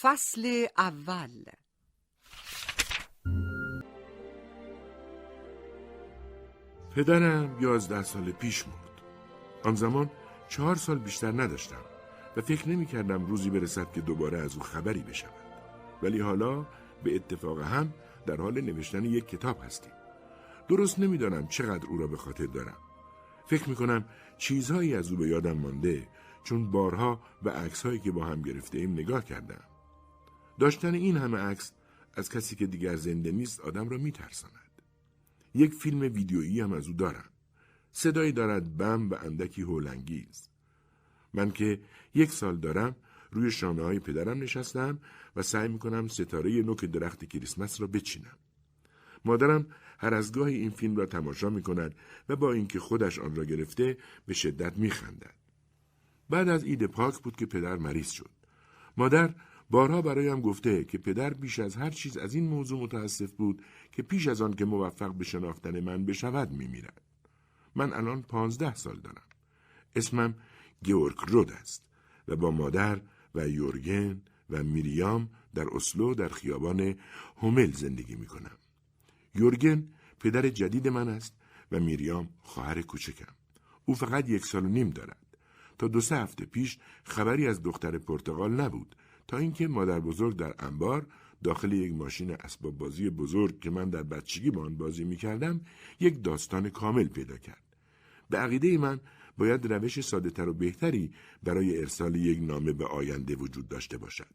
فصل اول پدرم یازده سال پیش مرد. آن زمان چهار سال بیشتر نداشتم و فکر نمی کردم روزی برسد که دوباره از او خبری بشود. ولی حالا به اتفاق هم در حال نوشتن یک کتاب هستیم. درست نمی‌دانم چقدر او را به خاطر دارم. فکر می کنم چیزهایی از او به یادم مانده چون بارها به عکسهایی که با هم گرفته ایم نگاه کردم. داشتن این همه عکس از کسی که دیگر زنده نیست آدم را میترساند. یک فیلم ویدیویی هم از او دارم. صدایی دارد بم و اندکی هولنگیز. من که یک سال دارم روی شانه های پدرم نشستم و سعی می‌کنم ستاره نوک درخت کریسمس را بچینم. مادرم هر از گاهی این فیلم را تماشا می کند و با اینکه خودش آن را گرفته به شدت می خندد. بعد از عید پاک بود که پدر مریض شد. مادر بارها برایم گفته که پدر بیش از هر چیز از این موضوع متاسف بود که پیش از آن که موفق به شناختن من بشود میمیرد. من الان پانزده سال دارم. اسمم گیورگ رود است و با مادر و یورگن و میریام در اسلو در خیابان هومل زندگی می کنم. یورگن پدر جدید من است و میریام خواهر کوچکم. او فقط یک سال و نیم دارد. تا دو سه هفته پیش خبری از دختر پرتغال نبود تا اینکه مادر بزرگ در انبار داخل یک ماشین اسباب بازی بزرگ که من در بچگی با آن بازی می کردم یک داستان کامل پیدا کرد. به عقیده من باید روش ساده تر و بهتری برای ارسال یک نامه به آینده وجود داشته باشد.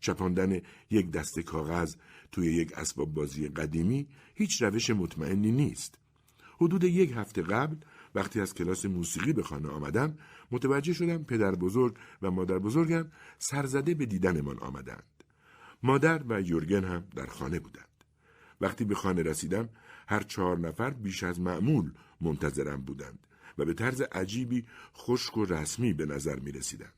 چپاندن یک دست کاغذ توی یک اسباب بازی قدیمی هیچ روش مطمئنی نیست. حدود یک هفته قبل وقتی از کلاس موسیقی به خانه آمدم متوجه شدم پدر بزرگ و مادر بزرگم سرزده به دیدنمان آمدند. مادر و یورگن هم در خانه بودند. وقتی به خانه رسیدم هر چهار نفر بیش از معمول منتظرم بودند و به طرز عجیبی خشک و رسمی به نظر می رسیدند.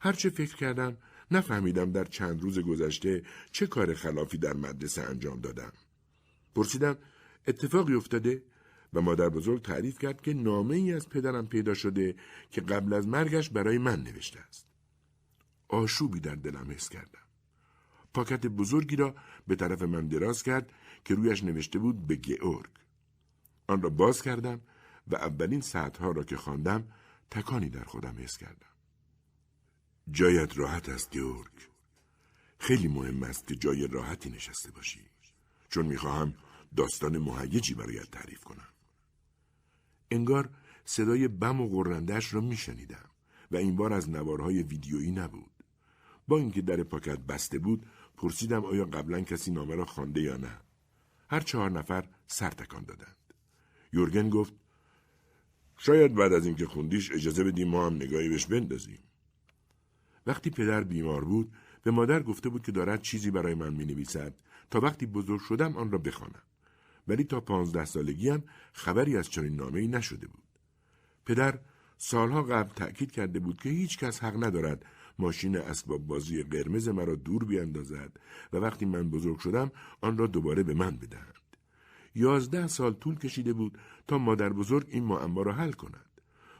هرچه فکر کردم نفهمیدم در چند روز گذشته چه کار خلافی در مدرسه انجام دادم. پرسیدم اتفاقی افتاده و مادر بزرگ تعریف کرد که نامه ای از پدرم پیدا شده که قبل از مرگش برای من نوشته است. آشوبی در دلم حس کردم. پاکت بزرگی را به طرف من دراز کرد که رویش نوشته بود به گئورگ. آن را باز کردم و اولین ساعتها را که خواندم تکانی در خودم حس کردم. جایت راحت است گئورگ. خیلی مهم است که جای راحتی نشسته باشی. چون می‌خواهم داستان مهیجی برایت تعریف کنم. انگار صدای بم و غرندهش را میشنیدم و این بار از نوارهای ویدیویی نبود. با اینکه در پاکت بسته بود پرسیدم آیا قبلا کسی نامه را خوانده یا نه. هر چهار نفر سر تکان دادند. یورگن گفت شاید بعد از اینکه خوندیش اجازه بدیم ما هم نگاهی بهش بندازیم. وقتی پدر بیمار بود به مادر گفته بود که دارد چیزی برای من می نویسد تا وقتی بزرگ شدم آن را بخوانم. ولی تا پانزده سالگیم خبری از چنین نامه ای نشده بود. پدر سالها قبل تأکید کرده بود که هیچ کس حق ندارد ماشین اسباب بازی قرمز مرا دور بیاندازد و وقتی من بزرگ شدم آن را دوباره به من بدهند. یازده سال طول کشیده بود تا مادر بزرگ این معما را حل کند.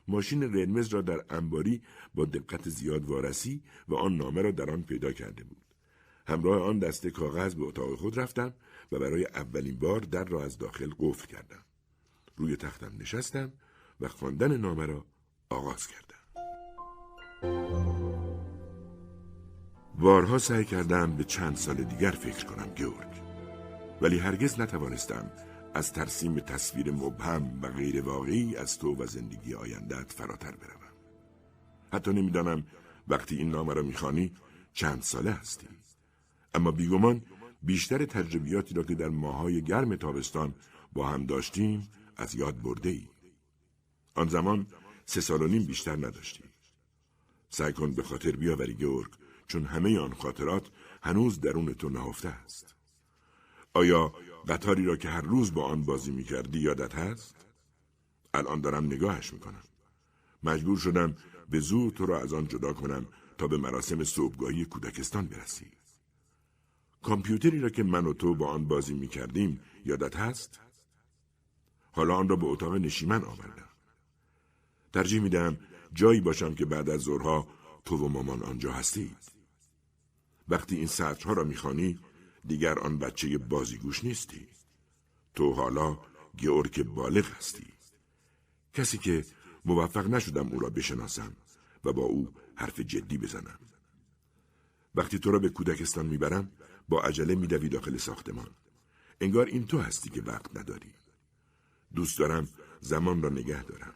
ماشین قرمز را در انباری با دقت زیاد وارسی و آن نامه را در آن پیدا کرده بود. همراه آن دسته کاغذ به اتاق خود رفتم و برای اولین بار در را از داخل قفل کردم. روی تختم نشستم و خواندن نامه را آغاز کردم. بارها سعی کردم به چند سال دیگر فکر کنم گیورگ ولی هرگز نتوانستم از ترسیم تصویر مبهم و غیر واقعی از تو و زندگی آیندت فراتر بروم حتی نمی‌دانم وقتی این نامه را می‌خوانی چند ساله هستی اما بیگمان بیشتر تجربیاتی را که در ماهای گرم تابستان با هم داشتیم از یاد برده ای. آن زمان سه سال و نیم بیشتر نداشتی. سعی کن به خاطر بیاوری گورگ چون همه آن خاطرات هنوز درون تو نهفته است. آیا قطاری را که هر روز با آن بازی می کردی یادت هست؟ الان دارم نگاهش می کنم. مجبور شدم به زور تو را از آن جدا کنم تا به مراسم صبحگاهی کودکستان برسی. کامپیوتری را که من و تو با آن بازی می کردیم یادت هست؟ حالا آن را به اتاق نشیمن آوردم. ترجیح می جایی باشم که بعد از ظهرها تو و مامان آنجا هستید. وقتی این سطرها را می‌خوانی دیگر آن بچه بازیگوش نیستی تو حالا گئورک بالغ هستی کسی که موفق نشدم او را بشناسم و با او حرف جدی بزنم وقتی تو را به کودکستان می‌برم با عجله میدوی داخل ساختمان. انگار این تو هستی که وقت نداری. دوست دارم زمان را نگه دارم.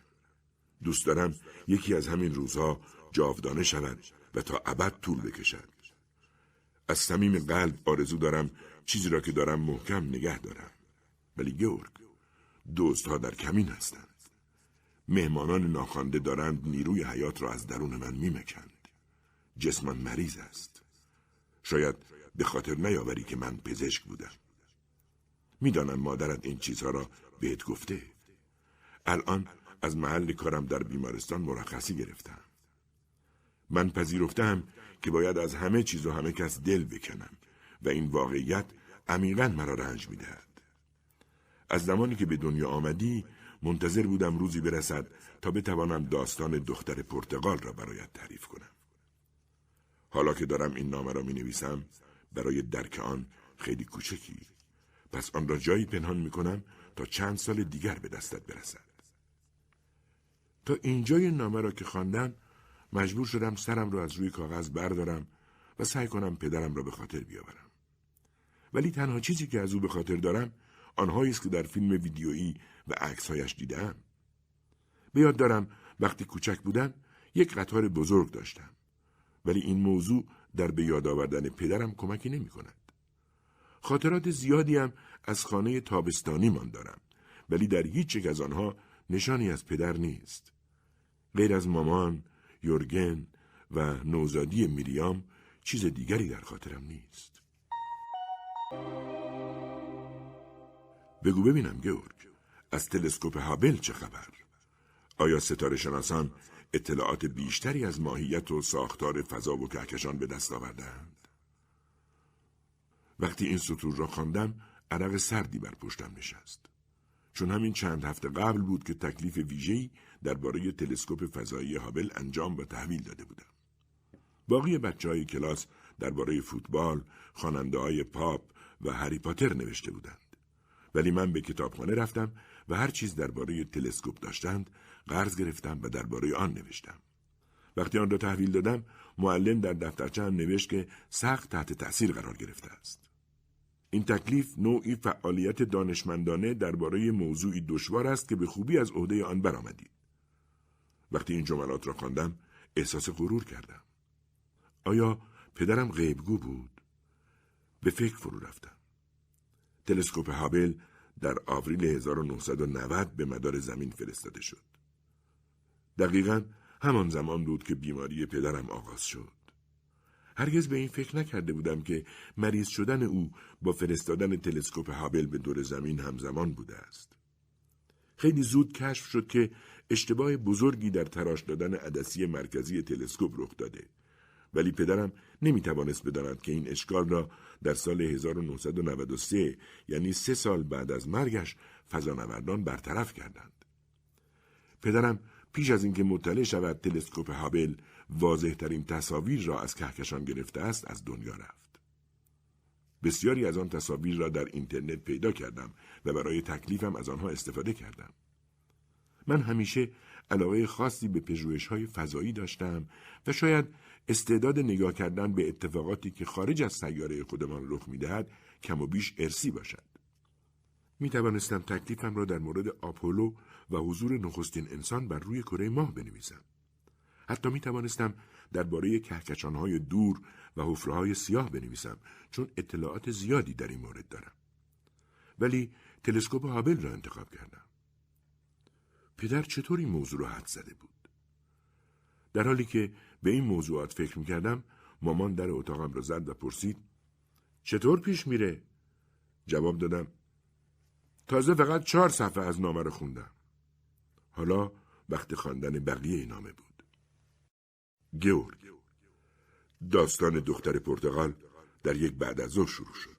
دوست دارم یکی از همین روزها جاودانه شود و تا ابد طول بکشد. از صمیم قلب آرزو دارم چیزی را که دارم محکم نگه دارم. ولی گورگ دوستها در کمین هستند. مهمانان ناخوانده دارند نیروی حیات را از درون من میمکند. جسمان مریض است. شاید به خاطر نیاوری که من پزشک بودم. می‌دانم مادرت این چیزها را بهت گفته. الان از محل کارم در بیمارستان مرخصی گرفتم. من پذیرفتم که باید از همه چیز و همه کس دل بکنم و این واقعیت عمیقا مرا رنج می‌دهد. از زمانی که به دنیا آمدی منتظر بودم روزی برسد تا بتوانم داستان دختر پرتغال را برایت تعریف کنم. حالا که دارم این نامه را می نویسم برای درک آن خیلی کوچکی. پس آن را جایی پنهان می کنم تا چند سال دیگر به دستت برسد. تا اینجای نامه را که خواندم مجبور شدم سرم را از روی کاغذ بردارم و سعی کنم پدرم را به خاطر بیاورم. ولی تنها چیزی که از او به خاطر دارم آنهایی است که در فیلم ویدیویی و عکسهایش دیدم. به یاد دارم وقتی کوچک بودم یک قطار بزرگ داشتم. ولی این موضوع در به یاد آوردن پدرم کمکی نمی کند. خاطرات زیادی هم از خانه تابستانی من دارم ولی در هیچ یک از آنها نشانی از پدر نیست. غیر از مامان، یورگن و نوزادی میریام چیز دیگری در خاطرم نیست. بگو ببینم گورگ از تلسکوپ هابل چه خبر؟ آیا ستاره شناسان اطلاعات بیشتری از ماهیت و ساختار فضا و کهکشان به دست آوردند؟ وقتی این سطور را خواندم عرق سردی بر پشتم نشست. چون همین چند هفته قبل بود که تکلیف ویژه‌ای درباره تلسکوپ فضایی هابل انجام و تحویل داده بودم. باقی بچه های کلاس درباره فوتبال، خواننده های پاپ و هری پاتر نوشته بودند. ولی من به کتابخانه رفتم و هر چیز درباره تلسکوپ داشتند قرض گرفتم و درباره آن نوشتم. وقتی آن را تحویل دادم معلم در دفترچه هم نوشت که سخت تحت تأثیر قرار گرفته است. این تکلیف نوعی فعالیت دانشمندانه درباره موضوعی دشوار است که به خوبی از عهده آن برآمدید. وقتی این جملات را خواندم احساس غرور کردم. آیا پدرم غیبگو بود؟ به فکر فرو رفتم. تلسکوپ هابل در آوریل 1990 به مدار زمین فرستاده شد. دقیقا همان زمان بود که بیماری پدرم آغاز شد. هرگز به این فکر نکرده بودم که مریض شدن او با فرستادن تلسکوپ هابل به دور زمین همزمان بوده است. خیلی زود کشف شد که اشتباه بزرگی در تراش دادن عدسی مرکزی تلسکوپ رخ داده. ولی پدرم نمی توانست بداند که این اشکال را در سال 1993 یعنی سه سال بعد از مرگش فضانوردان برطرف کردند. پدرم پیش از اینکه مطلع شود تلسکوپ هابل واضح ترین تصاویر را از کهکشان گرفته است از دنیا رفت. بسیاری از آن تصاویر را در اینترنت پیدا کردم و برای تکلیفم از آنها استفاده کردم. من همیشه علاقه خاصی به پژوهش های فضایی داشتم و شاید استعداد نگاه کردن به اتفاقاتی که خارج از سیاره خودمان رخ می‌دهد کم و بیش ارسی باشد. می توانستم تکلیفم را در مورد آپولو و حضور نخستین انسان بر روی کره ماه بنویسم. حتی می توانستم درباره کهکشانهای دور و حفرههای سیاه بنویسم چون اطلاعات زیادی در این مورد دارم. ولی تلسکوپ هابل را انتخاب کردم. پدر چطور این موضوع را حد زده بود؟ در حالی که به این موضوعات فکر می کردم مامان در اتاقم را زد و پرسید چطور پیش میره؟ جواب دادم تازه فقط چهار صفحه از نامه رو خوندم. حالا وقت خواندن بقیه نامه بود. گیورگ داستان دختر پرتغال در یک بعد از ظهر شروع شد.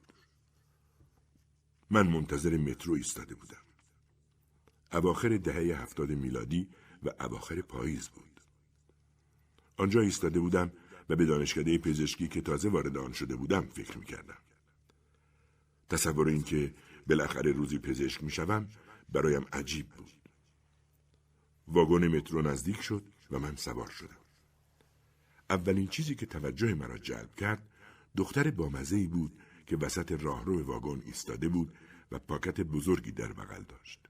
من منتظر مترو ایستاده بودم. اواخر دهه هفتاد میلادی و اواخر پاییز بود. آنجا ایستاده بودم و به دانشکده پزشکی که تازه وارد آن شده بودم فکر می‌کردم. تصور اینکه بالاخره روزی پزشک می‌شوم برایم عجیب بود. واگن مترو نزدیک شد و من سوار شدم. اولین چیزی که توجه مرا جلب کرد دختر بامزهی بود که وسط راهرو واگن ایستاده بود و پاکت بزرگی در بغل داشت.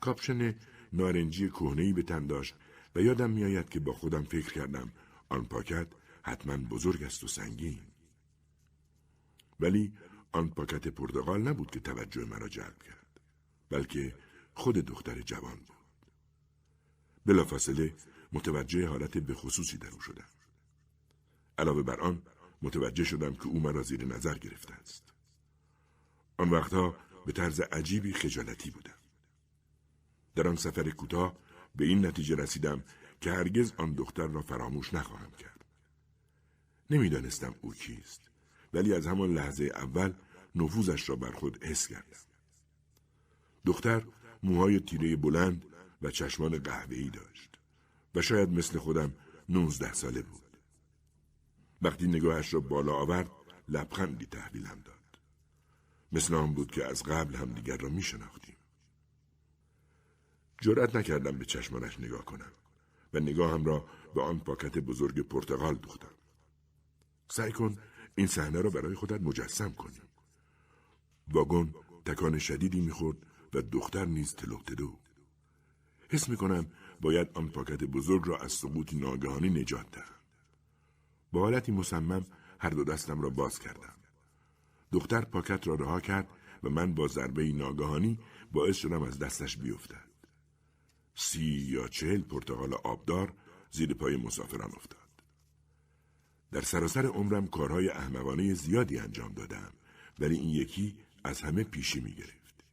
کاپشن نارنجی کهنه‌ای به تن داشت و یادم میآید که با خودم فکر کردم آن پاکت حتما بزرگ است و سنگین. ولی آن پاکت پرتغال نبود که توجه مرا جلب کرد بلکه خود دختر جوان بود. بلافاصله متوجه حالت به خصوصی در او شدم. علاوه بر آن متوجه شدم که او مرا زیر نظر گرفته است. آن وقتها به طرز عجیبی خجالتی بودم. در آن سفر کوتاه به این نتیجه رسیدم که هرگز آن دختر را فراموش نخواهم کرد. نمی‌دانستم او کیست ولی از همان لحظه اول نفوذش را بر خود حس کردم. دختر موهای تیره بلند و چشمان قهوه‌ای داشت و شاید مثل خودم نوزده ساله بود. وقتی نگاهش را بالا آورد لبخندی تحویلم داد. مثل آن بود که از قبل هم دیگر را می شناختیم. جرأت نکردم به چشمانش نگاه کنم و نگاهم را به آن پاکت بزرگ پرتغال دوختم. سعی کن این صحنه را برای خودت مجسم کنی. واگن تکان شدیدی می‌خورد و دختر نیز تلو تلو. حس می‌کنم باید آن پاکت بزرگ را از سقوط ناگهانی نجات دهم. با حالتی مصمم هر دو دستم را باز کردم. دختر پاکت را رها کرد و من با ضربه ناگهانی باعث شدم از دستش بیفتد. سی یا چهل پرتغال آبدار زیر پای مسافران افتاد. در سراسر عمرم کارهای احمقانه زیادی انجام دادم ولی این یکی از همه پیشی می گرفت.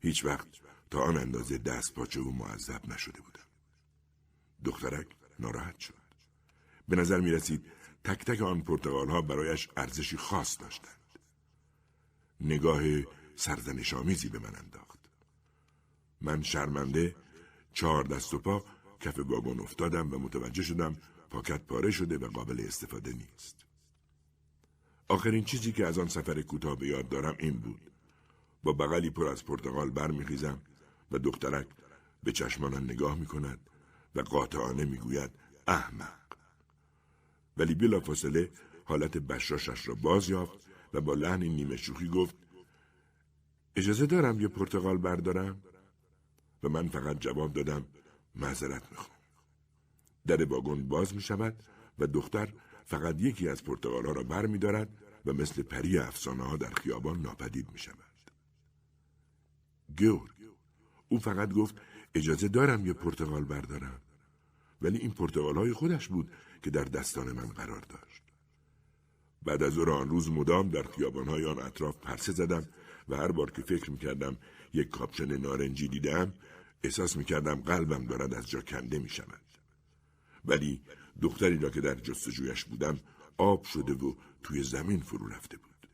هیچ وقت تا آن اندازه دست پاچه و معذب نشده بودم. دخترک ناراحت شد. به نظر می رسید تک تک آن پرتغال ها برایش ارزشی خاص داشتند. نگاه سرزنش آمیزی به من انداخت. من شرمنده چهار دست و پا کف واگن افتادم و متوجه شدم پاکت پاره شده و قابل استفاده نیست. آخرین چیزی که از آن سفر کوتاه به یاد دارم این بود. با بغلی پر از پرتغال برمیخیزم و دخترک به چشمانم نگاه می کند و قاطعانه می‌گوید احمق. ولی بلا فاصله حالت بشاشش را باز یافت و با لحن نیمه شوخی گفت اجازه دارم یه پرتغال بردارم؟ و من فقط جواب دادم معذرت می‌خوام. در واگن باز می شود و دختر فقط یکی از پرتغال ها را بر می دارد و مثل پری افسانه ها در خیابان ناپدید می شود. گور او فقط گفت اجازه دارم یه پرتغال بردارم ولی این پرتغال های خودش بود که در دستان من قرار داشت. بعد از آن روز مدام در خیابانهای آن اطراف پرسه زدم و هر بار که فکر می‌کردم یک کاپشن نارنجی دیدم احساس می‌کردم قلبم دارد از جا کنده می‌شود. ولی دختری را که در جستجویش بودم آب شده و توی زمین فرو رفته بود.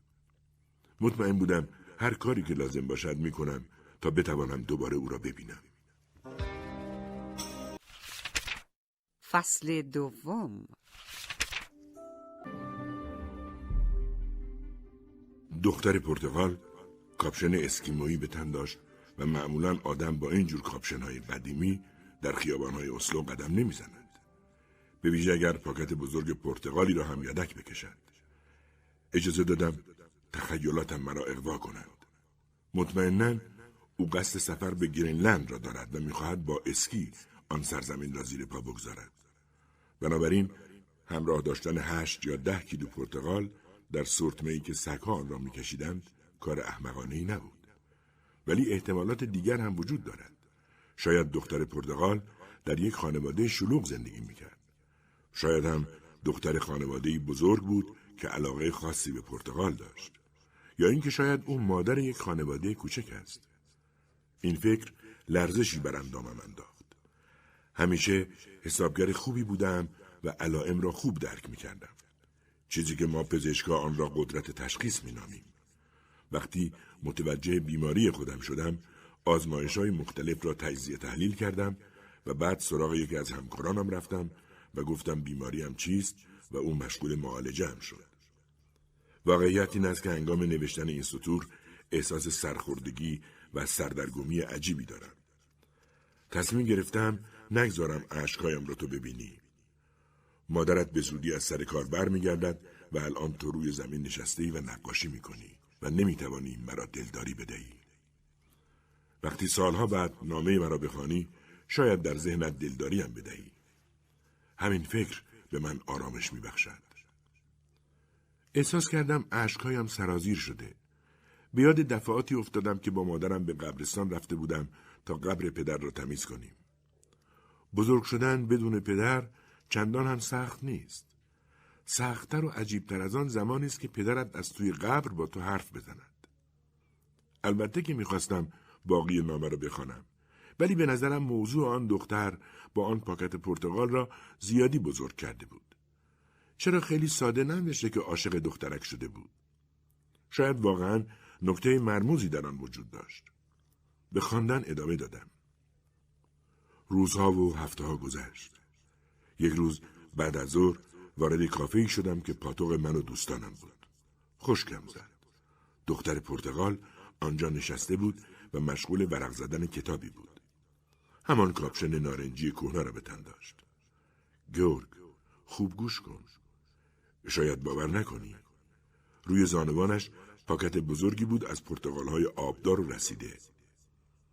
مطمئن بودم هر کاری که لازم باشد می‌کنم تا بتوانم دوباره او را ببینم. فصل دوم دختر پرتغال کاپشن اسکیمویی به تن داشت و معمولا آدم با این جور کاپشن های قدیمی در خیابان های اسلو قدم نمی‌زند. به ویژه اگر پاکت بزرگ پرتغالی را هم یدک بکشد. اجازه دادم تخیلاتم مرا اقوا کنند. مطمئنا او قصد سفر به گرینلند را دارد و می‌خواهد با اسکی آن سرزمین را زیر پا بگذارد. بنابراین همراه داشتن هشت یا ده کیلو پرتغال در سورتمه که سگها آن را میکشیدند کار احمقانه ای نبود. ولی احتمالات دیگر هم وجود دارد. شاید دختر پرتغال در یک خانواده شلوغ زندگی می‌کرد. شاید هم دختر خانواده بزرگ بود که علاقه خاصی به پرتغال داشت. یا اینکه شاید او مادر یک خانواده کوچک است. این فکر لرزشی بر اندامم انداخت همیشه حسابگر خوبی بودم و علائم را خوب درک می کردم. چیزی که ما پزشکا آن را قدرت تشخیص می نامیم. وقتی متوجه بیماری خودم شدم آزمایش های مختلف را تجزیه تحلیل کردم و بعد سراغ یکی از همکارانم رفتم و گفتم بیماریم چیست و او مشغول معالجه هم شد. واقعیت این است که هنگام نوشتن این سطور احساس سرخوردگی و سردرگمی عجیبی دارم. تصمیم گرفتم نگذارم اشکهایم را تو ببینی. مادرت به زودی از سر کار برمیگردد و الان تو روی زمین نشسته و نقاشی می‌کنی و نمی‌توانی مرا دلداری بدهی. وقتی سالها بعد نامه مرا بخوانی شاید در ذهنت دلداریم بدهی. همین فکر به من آرامش میبخشد. احساس کردم اشکهایم سرازیر شده. به یاد دفعاتی افتادم که با مادرم به قبرستان رفته بودم تا قبر پدر را تمیز کنیم. بزرگ شدن بدون پدر چندان هم سخت نیست. سختتر و عجیبتر از آن زمانی است که پدرت از توی قبر با تو حرف بزند. البته که می‌خواستم باقی نامه را بخوانم. ولی به نظرم موضوع آن دختر با آن پاکت پرتغال را زیادی بزرگ کرده بود. چرا خیلی ساده ننوشته که عاشق دخترک شده بود؟ شاید واقعا نکته مرموزی در آن وجود داشت. به خواندن ادامه دادم. روزها و هفته ها گذشت. یک روز بعد از ظهر وارد کافه شدم که پاتوق من و دوستانم بود. خوشکم زد. دختر پرتغال آنجا نشسته بود و مشغول ورق زدن کتابی بود. همان کاپشن نارنجی کهنه را به تن داشت. گورگ خوب گوش کن. شاید باور نکنی. روی زانوانش پاکت بزرگی بود از پرتغالهای آبدار رسیده.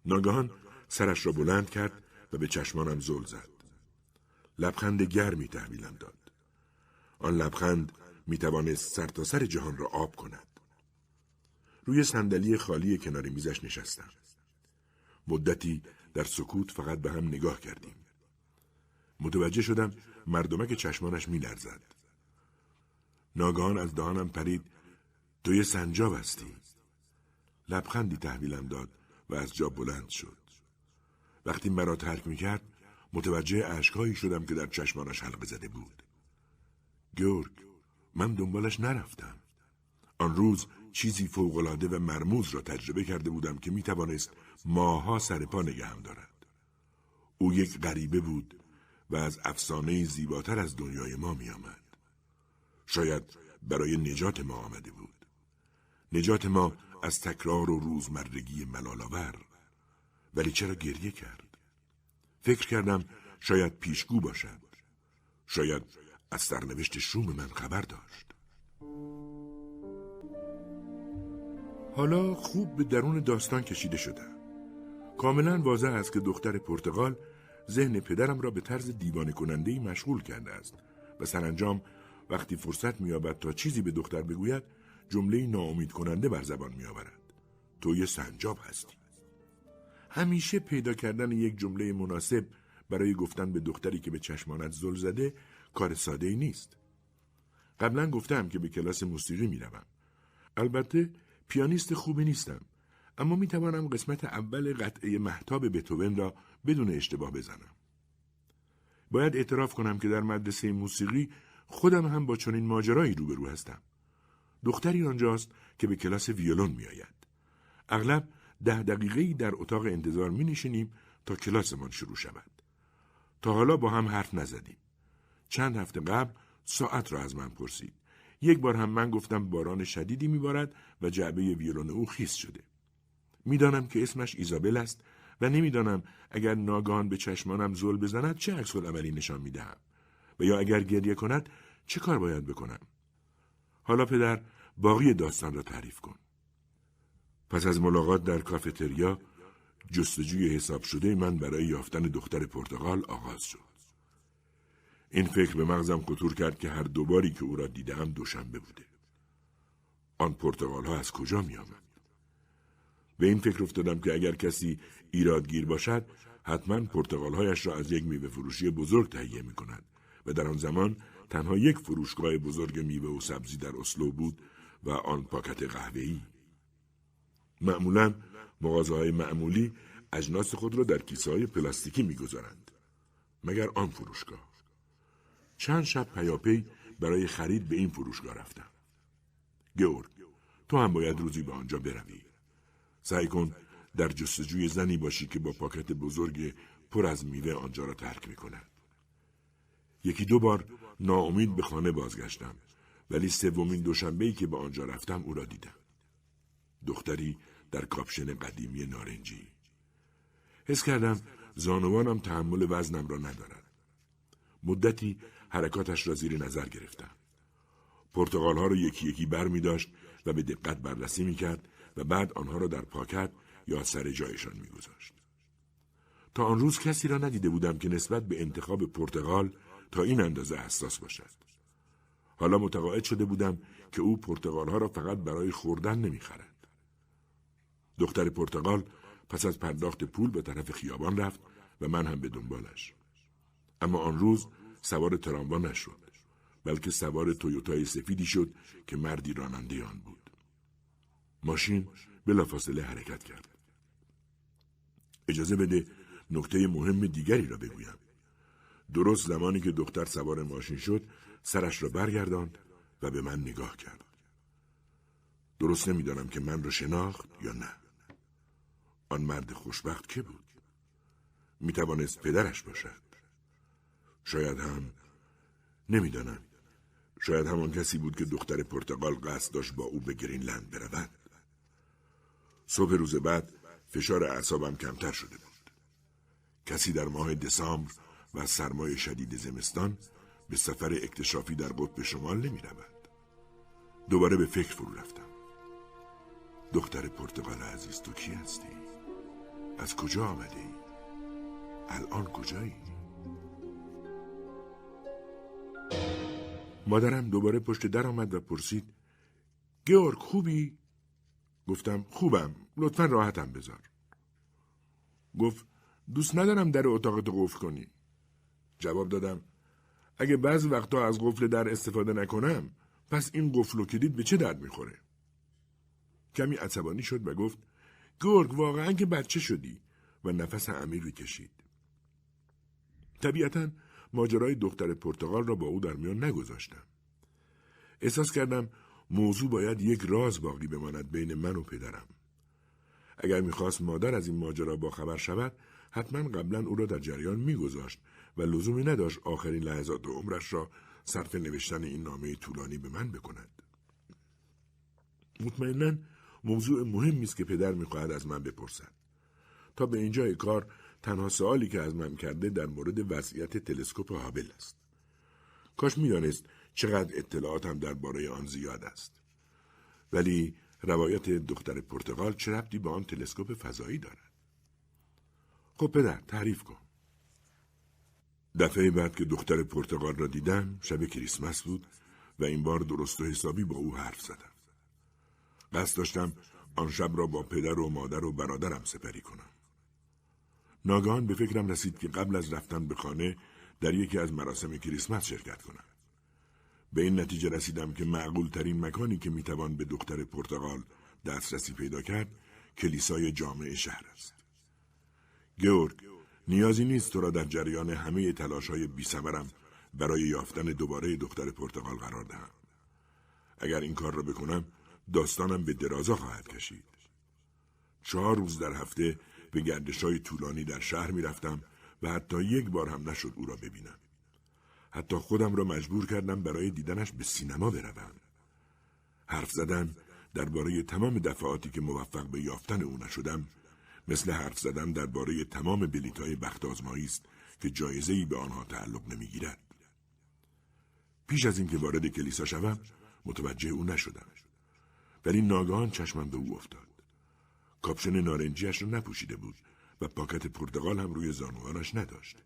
ناگهان سرش را بلند کرد و به چشمانم زل زد. لبخند گرمی تحویلم داد. آن لبخند می توانست سر تا سر جهان را آب کند. روی صندلی خالی کنار میزش نشستم. مدتی در سکوت فقط به هم نگاه کردیم. متوجه شدم مردمک چشمانش می لرزد. ناگهان از دهانم پرید تو یه سنجاب هستی. لبخندی تحویلم داد و از جا بلند شد. وقتی مرا ترک می کرد متوجه عشقهایی شدم که در چشمانش حلقه زده بود. گرگ من دنبالش نرفتم. آن روز چیزی فوقالعاده و مرموز را تجربه کرده بودم که می توانست ماها سر پا نگهم دارد. او یک غریبه بود و از افسانه زیباتر از دنیای ما می آمد. شاید برای نجات ما آمده بود. نجات ما از تکرار و روزمرگی ملالاور ولی چرا گریه کرد؟ فکر کردم شاید پیشگو باشد. شاید از سرنوشت شوم من خبر داشت. حالا خوب به درون داستان کشیده شدم. کاملا واضح است که دختر پرتغال ذهن پدرم را به طرز دیوانه کننده مشغول کرده است و سرانجام وقتی فرصت مییابد تا چیزی به دختر بگوید جمله ناامید کننده بر زبان میآورد تو یه سنجاب هستی همیشه پیدا کردن یک جمله مناسب برای گفتن به دختری که به چشمانت زل زده کار ساده ای نیست قبلا گفتم که به کلاس موسیقی می‌روم البته پیانیست خوبی نیستم اما می توانم قسمت اول قطعه محتاب بتوون را بدون اشتباه بزنم. باید اعتراف کنم که در مدرسه موسیقی خودم هم با چنین ماجرایی روبرو هستم. دختری آنجاست که به کلاس ویولون می آید. اغلب ده دقیقه در اتاق انتظار می نشینیم تا کلاسمان شروع شود. تا حالا با هم حرف نزدیم. چند هفته قبل ساعت را از من پرسید. یک بار هم من گفتم باران شدیدی میبارد و جعبه ویولون او خیس شده. می‌دانم که اسمش ایزابل است و نمی‌دانم اگر ناگهان به چشمانم زل بزند چه عکس عملی نشان می‌دهم و یا اگر گریه کند چه کار باید بکنم حالا پدر باقی داستان را تعریف کن. پس از ملاقات در کافتریا جستجوی حساب شده من برای یافتن دختر پرتغال آغاز شد. این فکر به مغزم خطور کرد که هر دوباری که او را دیدم دوشنبه بوده. آن پرتغال ها از کجا می آمد؟ به این فکر افتادم که اگر کسی ایرادگیر باشد حتما پرتغالهایش را از یک میوه فروشی بزرگ تهیه می کند و در آن زمان تنها یک فروشگاه بزرگ میوه و سبزی در اسلو بود و آن پاکت قهوه‌ای. معمولا های معمولی اجناس خود را در کیسه های پلاستیکی می‌گذارند مگر آن فروشگاه چند شب پیاپی برای خرید به این فروشگاه رفتم گورگ تو هم باید روزی به آنجا بروی سعی کن در جستجوی زنی باشی که با پاکت بزرگ پر از میوه آنجا را ترک می کند. یکی دو بار ناامید به خانه بازگشتم ولی سومین دوشنبه‌ای که به آنجا رفتم او را دیدم. دختری در کاپشن قدیمی نارنجی. حس کردم زانوانم تحمل وزنم را ندارد. مدتی حرکاتش را زیر نظر گرفتم. پرتغال ها را یکی یکی بر می داشت و به دقت بررسی می کرد و بعد آنها را در پاکت یا سر جایشان می گذاشت. تا آن روز کسی را ندیده بودم که نسبت به انتخاب پرتغال تا این اندازه حساس باشد. حالا متقاعد شده بودم که او پرتغال ها را فقط برای خوردن نمی‌خرد. دختر پرتغال پس از پرداخت پول به طرف خیابان رفت و من هم به دنبالش. اما آن روز سوار تراموا نشد بلکه سوار تویوتای سفیدی شد که مردی راننده آن بود. ماشین بلافاصله حرکت کرد. اجازه بده نکته مهم دیگری را بگویم. درست زمانی که دختر سوار ماشین شد سرش را برگرداند و به من نگاه کرد. درست نمی‌دانم که من را شناخت یا نه. آن مرد خوشبخت که بود؟ می توانست پدرش باشد. شاید هم نمی‌دانم. شاید همان کسی بود که دختر پرتغال قصد داشت با او به گرینلند برود. صبح روز بعد فشار اعصابم کمتر شده بود. کسی در ماه دسامبر و سرمای شدید زمستان به سفر اکتشافی در قطب شمال نمی رود. دوباره به فکر فرو رفتم. دختر پرتغال عزیز تو کی هستی؟ از کجا آمده ای؟ الان کجایی؟ مادرم دوباره پشت در آمد و پرسید گیورگ خوبی؟ گفتم خوبم لطفا راحتم بذار گفت دوست ندارم در اتاقت قفل کنی جواب دادم اگه بعض وقتا از قفل در استفاده نکنم پس این قفل و کلید به چه درد می‌خوره؟ کمی عصبانی شد و گفت گرگ واقعا که بچه شدی و نفس عمیقی کشید. طبیعتا ماجرای دختر پرتغال را با او در میان نگذاشتم. احساس کردم موضوع باید یک راز باقی بماند بین من و پدرم. اگر می‌خواست مادر از این ماجرا با خبر شود حتما قبلا او را در جریان میگذاشت و لزومی نداشت آخرین لحظات عمرش را صرف نوشتن این نامه طولانی به من بکند. مطمئنا موضوع مهمی است که پدر می‌خواهد از من بپرسد. تا به اینجای کار تنها سوالی که از من کرده در مورد وضعیت تلسکوپ هابل است. کاش می‌دانست چقدر اطلاعاتم درباره آن زیاد است. ولی روایت دختر پرتغال چه ربطی به آن تلسکوپ فضایی دارد؟ خب پدر تعریف کن. دفعه بعد که دختر پرتغال را دیدم شب کریسمس بود و این بار درست و حسابی با او حرف زدم. قصد داشتم آن شب را با پدر و مادر و برادرم سپری کنم. ناگهان به فکرم رسید که قبل از رفتن به خانه در یکی از مراسم کریسمس شرکت کنم. به این نتیجه رسیدم که معقول ترین مکانی که می‌توان به دختر پرتغال دسترسی پیدا کرد کلیسای جامعه شهر است. گیورگ نیازی نیست تو را در جریان همه تلاش های بی برای یافتن دوباره دختر پرتغال قرار دهم. اگر این کار را بکنم داستانم به درازا خواهد کشید. چهار روز در هفته به گردش های طولانی در شهر می رفتم و حتی یک بار هم نشد او را ببینم. حتی خودم را مجبور کردم برای دیدنش به سینما بروم. حرف زدن درباره تمام دفعاتی که موفق به یافتن او نشدم مثل حرف زدن درباره تمام بلیت‌های بخت آزمایی است که جایزه‌ای به آنها تعلق نمی‌گیرد. پیش از اینکه وارد کلیسا شوم متوجه او نشدم. ولی ناگهان چشمم به او افتاد. کاپشن نارنجیش را نپوشیده بود و پاکت پرتغال هم روی زانوانش نداشت.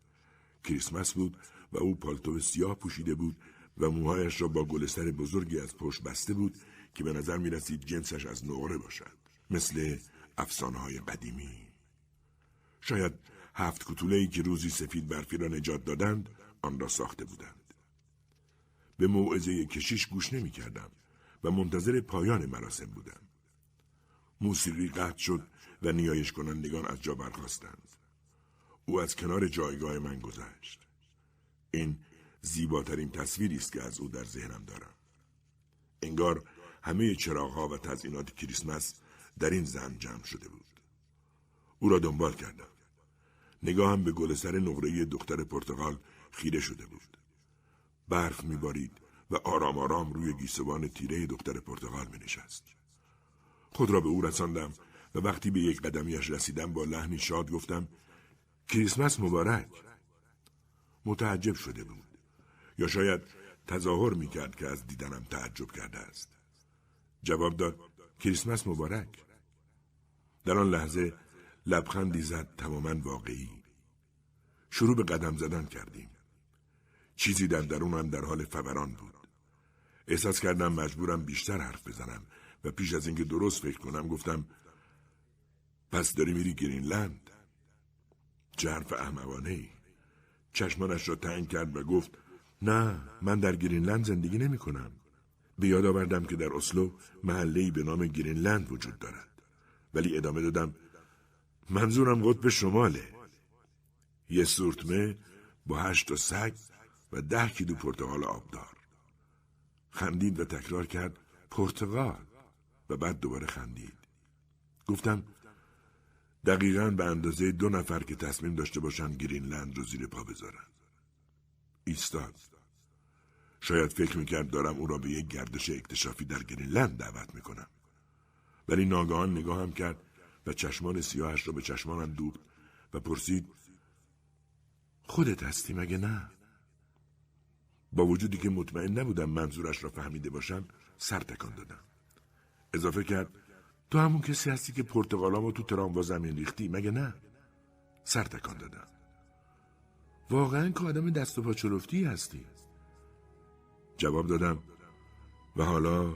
کریسمس بود و او پالتو سیاه پوشیده بود و موهایش را با گلستر بزرگی از پشت بسته بود که به نظر می رسید جنسش از نقره باشد. مثل افسانه های قدیمی. شاید هفت کتوله که روزی سفید برفی را نجات دادند آن را ساخته بودند. به موعظه کشیش گوش نمی کردم و منتظر پایان مراسم بودم. موسیقی قطع شد و نیایش کنندگان از جا برخواستند. او از کنار جایگاه من گذشت. این زیباترین تصویری است که از او در ذهنم دارم. انگار همه چراغها و تزئینات کریسمس در این زن جمع شده بود. او را دنبال کردم. نگاهم به گل سر نقره دختر پرتغال خیره شده بود. برف میبارید و آرام آرام روی گیسوان تیره دختر پرتغال می نشست. خود را به او رساندم و وقتی به یک قدمیش رسیدم با لحنی شاد گفتم کریسمس مبارک متعجب شده بود یا شاید تظاهر می کرد که از دیدنم تعجب کرده است جواب داد کریسمس مبارک در آن لحظه لبخندی زد تماما واقعی. شروع به قدم زدن کردیم. چیزی در درونم در حال فوران بود. احساس کردم مجبورم بیشتر حرف بزنم و پیش از اینکه درست فکر کنم گفتم پس داری میری گرینلند؟ جرف احمقانه ای چشمانش را تنگ کرد و گفت نه من در گرینلند زندگی نمی کنم به یاد آوردم که در اسلو محله به نام گرینلند وجود دارد. ولی ادامه دادم منظورم قطب شماله. یه سورتمه با هشت سگ و ده کیلو پرتقال آبدار. خندید و تکرار کرد پرتغال و بعد دوباره خندید. گفتم دقیقا به اندازه دو نفر که تصمیم داشته باشن گرینلند رو زیر پا بذارن. ایستاد. شاید فکر می‌کرد دارم او را به یک گردش اکتشافی در گرینلند دعوت می‌کنم. ولی ناگهان نگاهم کرد و چشمان سیاهش را به چشمانم دوخت و پرسید خودت هستی مگه نه؟ با وجودی که مطمئن نبودم منظورش را فهمیده باشم سر تکان دادم. اضافه کرد تو همون کسی هستی که پرتغالامو تو تراموا زمین ریختی مگه نه؟ سر تکان دادم. واقعا که آدم دست و پا چلفتی هستی؟ جواب دادم و حالا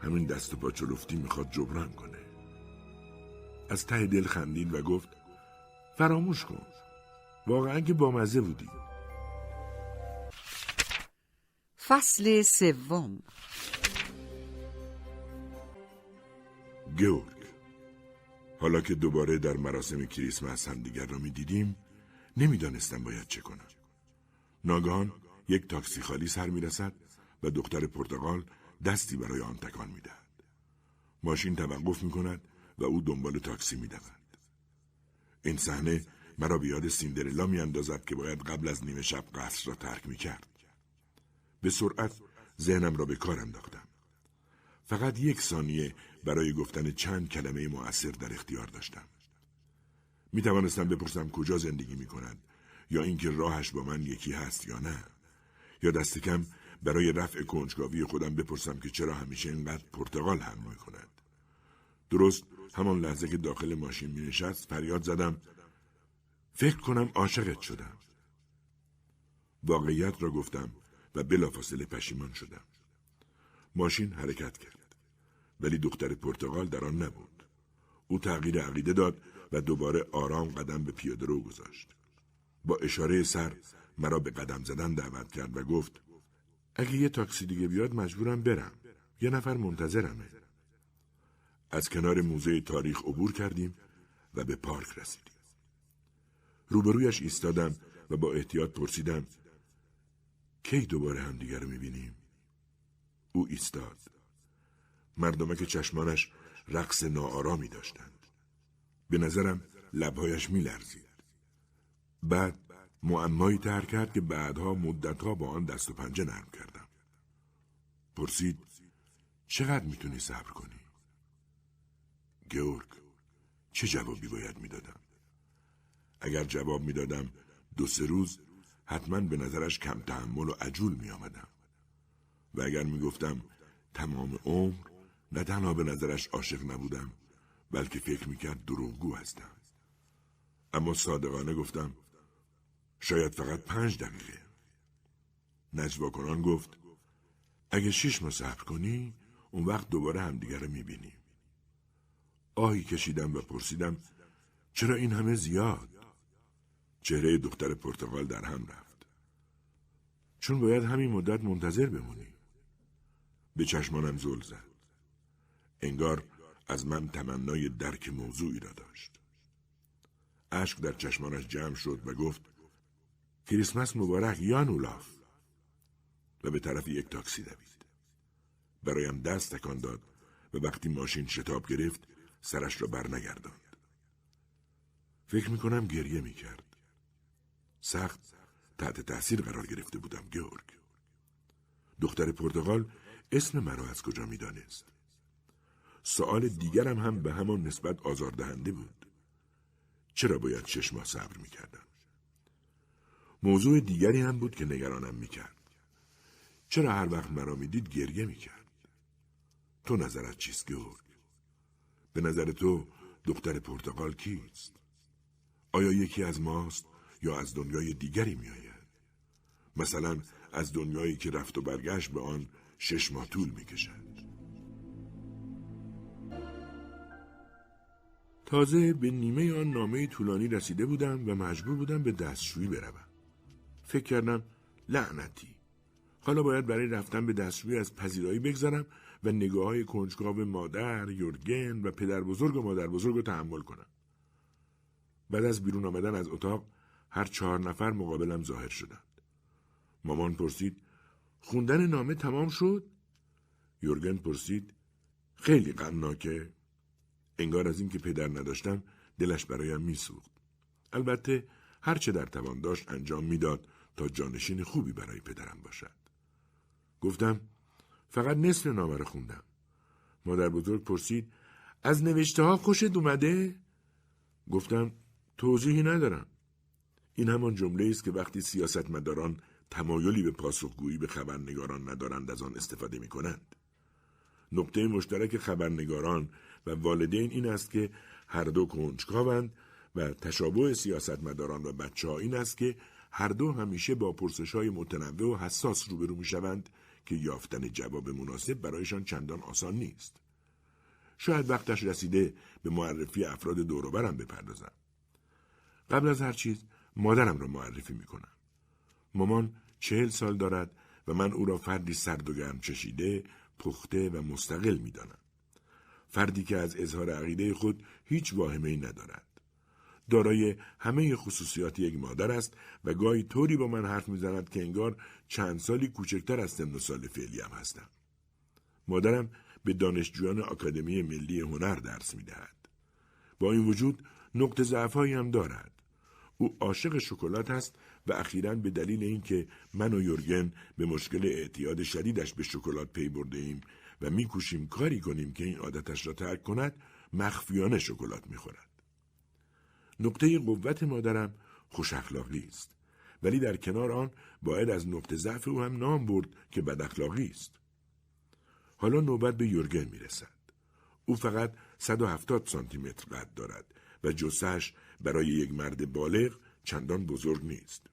همین دست و پا چلفتی می‌خواد جبران کنه. از ته دل خندید و گفت فراموش کن. واقعا که بامزه بودی. فصل سوم. گورگ. حالا که دوباره در مراسم کریسمس همدیگر را می‌دیدیم نمی‌دانستم باید چه کنم. ناگهان یک تاکسی خالی سر می‌رسد و دختر پرتغال دستی برای آن تکان می‌دهد. ماشین توقف می‌کند و او دنبال تاکسی میدود. این صحنه مرا به یاد سیندرلا میاندازد که باید قبل از نیمه شب قصر را ترک می‌کرد. به سرعت ذهنم را به کار انداختم. فقط یک ثانیه برای گفتن چند کلمه مؤثر در اختیار داشتم. می توانستم بپرسم کجا زندگی می کند یا اینکه راهش با من یکی هست یا نه یا دست کم برای رفع کنجکاوی خودم بپرسم که چرا همیشه اینقدر پرتغال هم می کند درست همان لحظه که داخل ماشین می نشست فریاد زدم فکر کنم عاشقت شدم. واقعیت را گفتم و بلافاصله پشیمان شدم. ماشین حرکت کرد ولی دختر پرتغال در آن نبود. او تغییر عقیده داد و دوباره آرام قدم به پیاده رو گذاشت. با اشاره سر مرا به قدم زدن دعوت کرد و گفت اگه یه تاکسی دیگه بیاد مجبورم برم یه نفر منتظرمه از کنار موزه تاریخ عبور کردیم و به پارک رسیدیم روبرویش ایستادم و با احتیاط پرسیدم کی دوباره همدیگر رو می‌بینیم؟ او ایستاد. که چشمانش رقص ناآرامی داشتند. به نظرم لبهایش میلرزید. بعد معمایی تر کرد که بعدها مدتها با آن دست و پنجه نرم کردم. پرسید چقدر می‌تونی صبر کنی؟ گیورگ چه جوابی باید می‌دادم؟ اگر جواب می‌دادم دو سه روز حتما به نظرش کم تحمل و عجول می آمدم. و اگر می گفتم تمام عمر نه تنها به نظرش عاشق نبودم بلکه فکر می کرد دروغگو هستم. اما صادقانه گفتم شاید فقط پنج دقیقه. نجوا کنان گفت اگه شش ماه صبر کنی اون وقت دوباره همدیگر رو می‌بینیم. آهی کشیدم و پرسیدم چرا این همه زیاد؟ چهره دختر پرتغال در هم رفت. چون باید همین مدت منتظر بمونی. به چشمانم زل زد. انگار از من تمنای درک موضوعی را داشت. اشک در چشمانش جمع شد و گفت کریسمس مبارک یان اولاف و به طرف یک تاکسی دوید. برایم دست تکان داد و وقتی ماشین شتاب گرفت سرش را برنگرداند. فکر می‌کنم گریه می‌کرد. سخت تحت تاثیر قرار گرفته بودم گیورگ دختر پرتغال اسم مرا از کجا می‌دانست سوال دیگرم هم به همان نسبت آزاردهنده بود چرا باید شش ماه صبر می‌کردم موضوع دیگری هم بود که نگرانم می‌کرد. چرا هر وقت مرا می‌دید گریه می‌کرد؟ تو نظرت چیست گرگ؟ به نظر تو دختر پرتغال کیست؟ آیا یکی از ماست یا از دنیای دیگری میآید؟ مثلا از دنیایی که رفت و برگشت به آن شش ماه طول می‌کشد. تازه به نیمه آن نامه طولانی رسیده بودم و مجبور بودم به دستشویی بروم. فکر کردم لعنتی حالا باید برای رفتن به دستشویی از پذیرایی بگذرم و نگاه های کنجکاو مادر، یورگن و پدر بزرگ و مادر بزرگ رو تحمل کنم. بعد از بیرون آمدن از اتاق هر چهار نفر مقابلم ظاهر شدند. مامان پرسید خوندن نامه تمام شد؟ یورگن پرسید خیلی غمناکه انگار از اینکه پدر نداشتم دلش برایم میسوخت البته هر چه در توان داشت انجام می‌داد تا جانشین خوبی برای پدرم باشد گفتم فقط نصف نامه رو خوندم مادر بزرگ پرسید از نوشته ها خوشت اومده؟ گفتم توضیحی ندارم این همان جمله است که وقتی سیاستمداران تمایلی به پاسخگویی به خبرنگاران ندارند از آن استفاده می کنند. نقطه مشترک خبرنگاران و والدین این است که هر دو کنجکاوند و تشابه سیاستمداران و بچه ها این است که هر دو همیشه با پرسش های متنوع و حساس روبرو می شوند که یافتن جواب مناسب برایشان چندان آسان نیست. شاید وقتش رسیده به معرفی افراد دوروبرم بپردازم. قبل از هر چیز مادرم را معرفی می کنم. مامان چهل سال دارد و من او را فردی سرد و گرم چشیده، پخته و مستقل می دانم. فردی که از اظهار عقیده خود هیچ واهمه ندارد. دارای همه خصوصیات یک مادر است و گاهی طوری با من حرف می‌زند که انگار چند سالی کوچکتر از سن و سال فعلی هم هستم. مادرم به دانشجویان آکادمی ملی هنر درس می‌دهد. با این وجود نقطه ضعفهایی هم دارد. او عاشق شکلات است و اخیرا به دلیل اینکه من و یورگن به مشکل اعتیاد شدیدش به شکلات پی برده ایم و میکوشیم کاری کنیم که این عادتش را ترک کند مخفیانه شکلات می‌خورد. نقطه قوت مادرم خوش اخلاقی است ولی در کنار آن باید از نقطه ضعف او هم نام برد که بد اخلاقی است. حالا نوبت به یورگن می‌رسد. او فقط 170 سانتی متر قد دارد و جسش برای یک مرد بالغ چندان بزرگ نیست.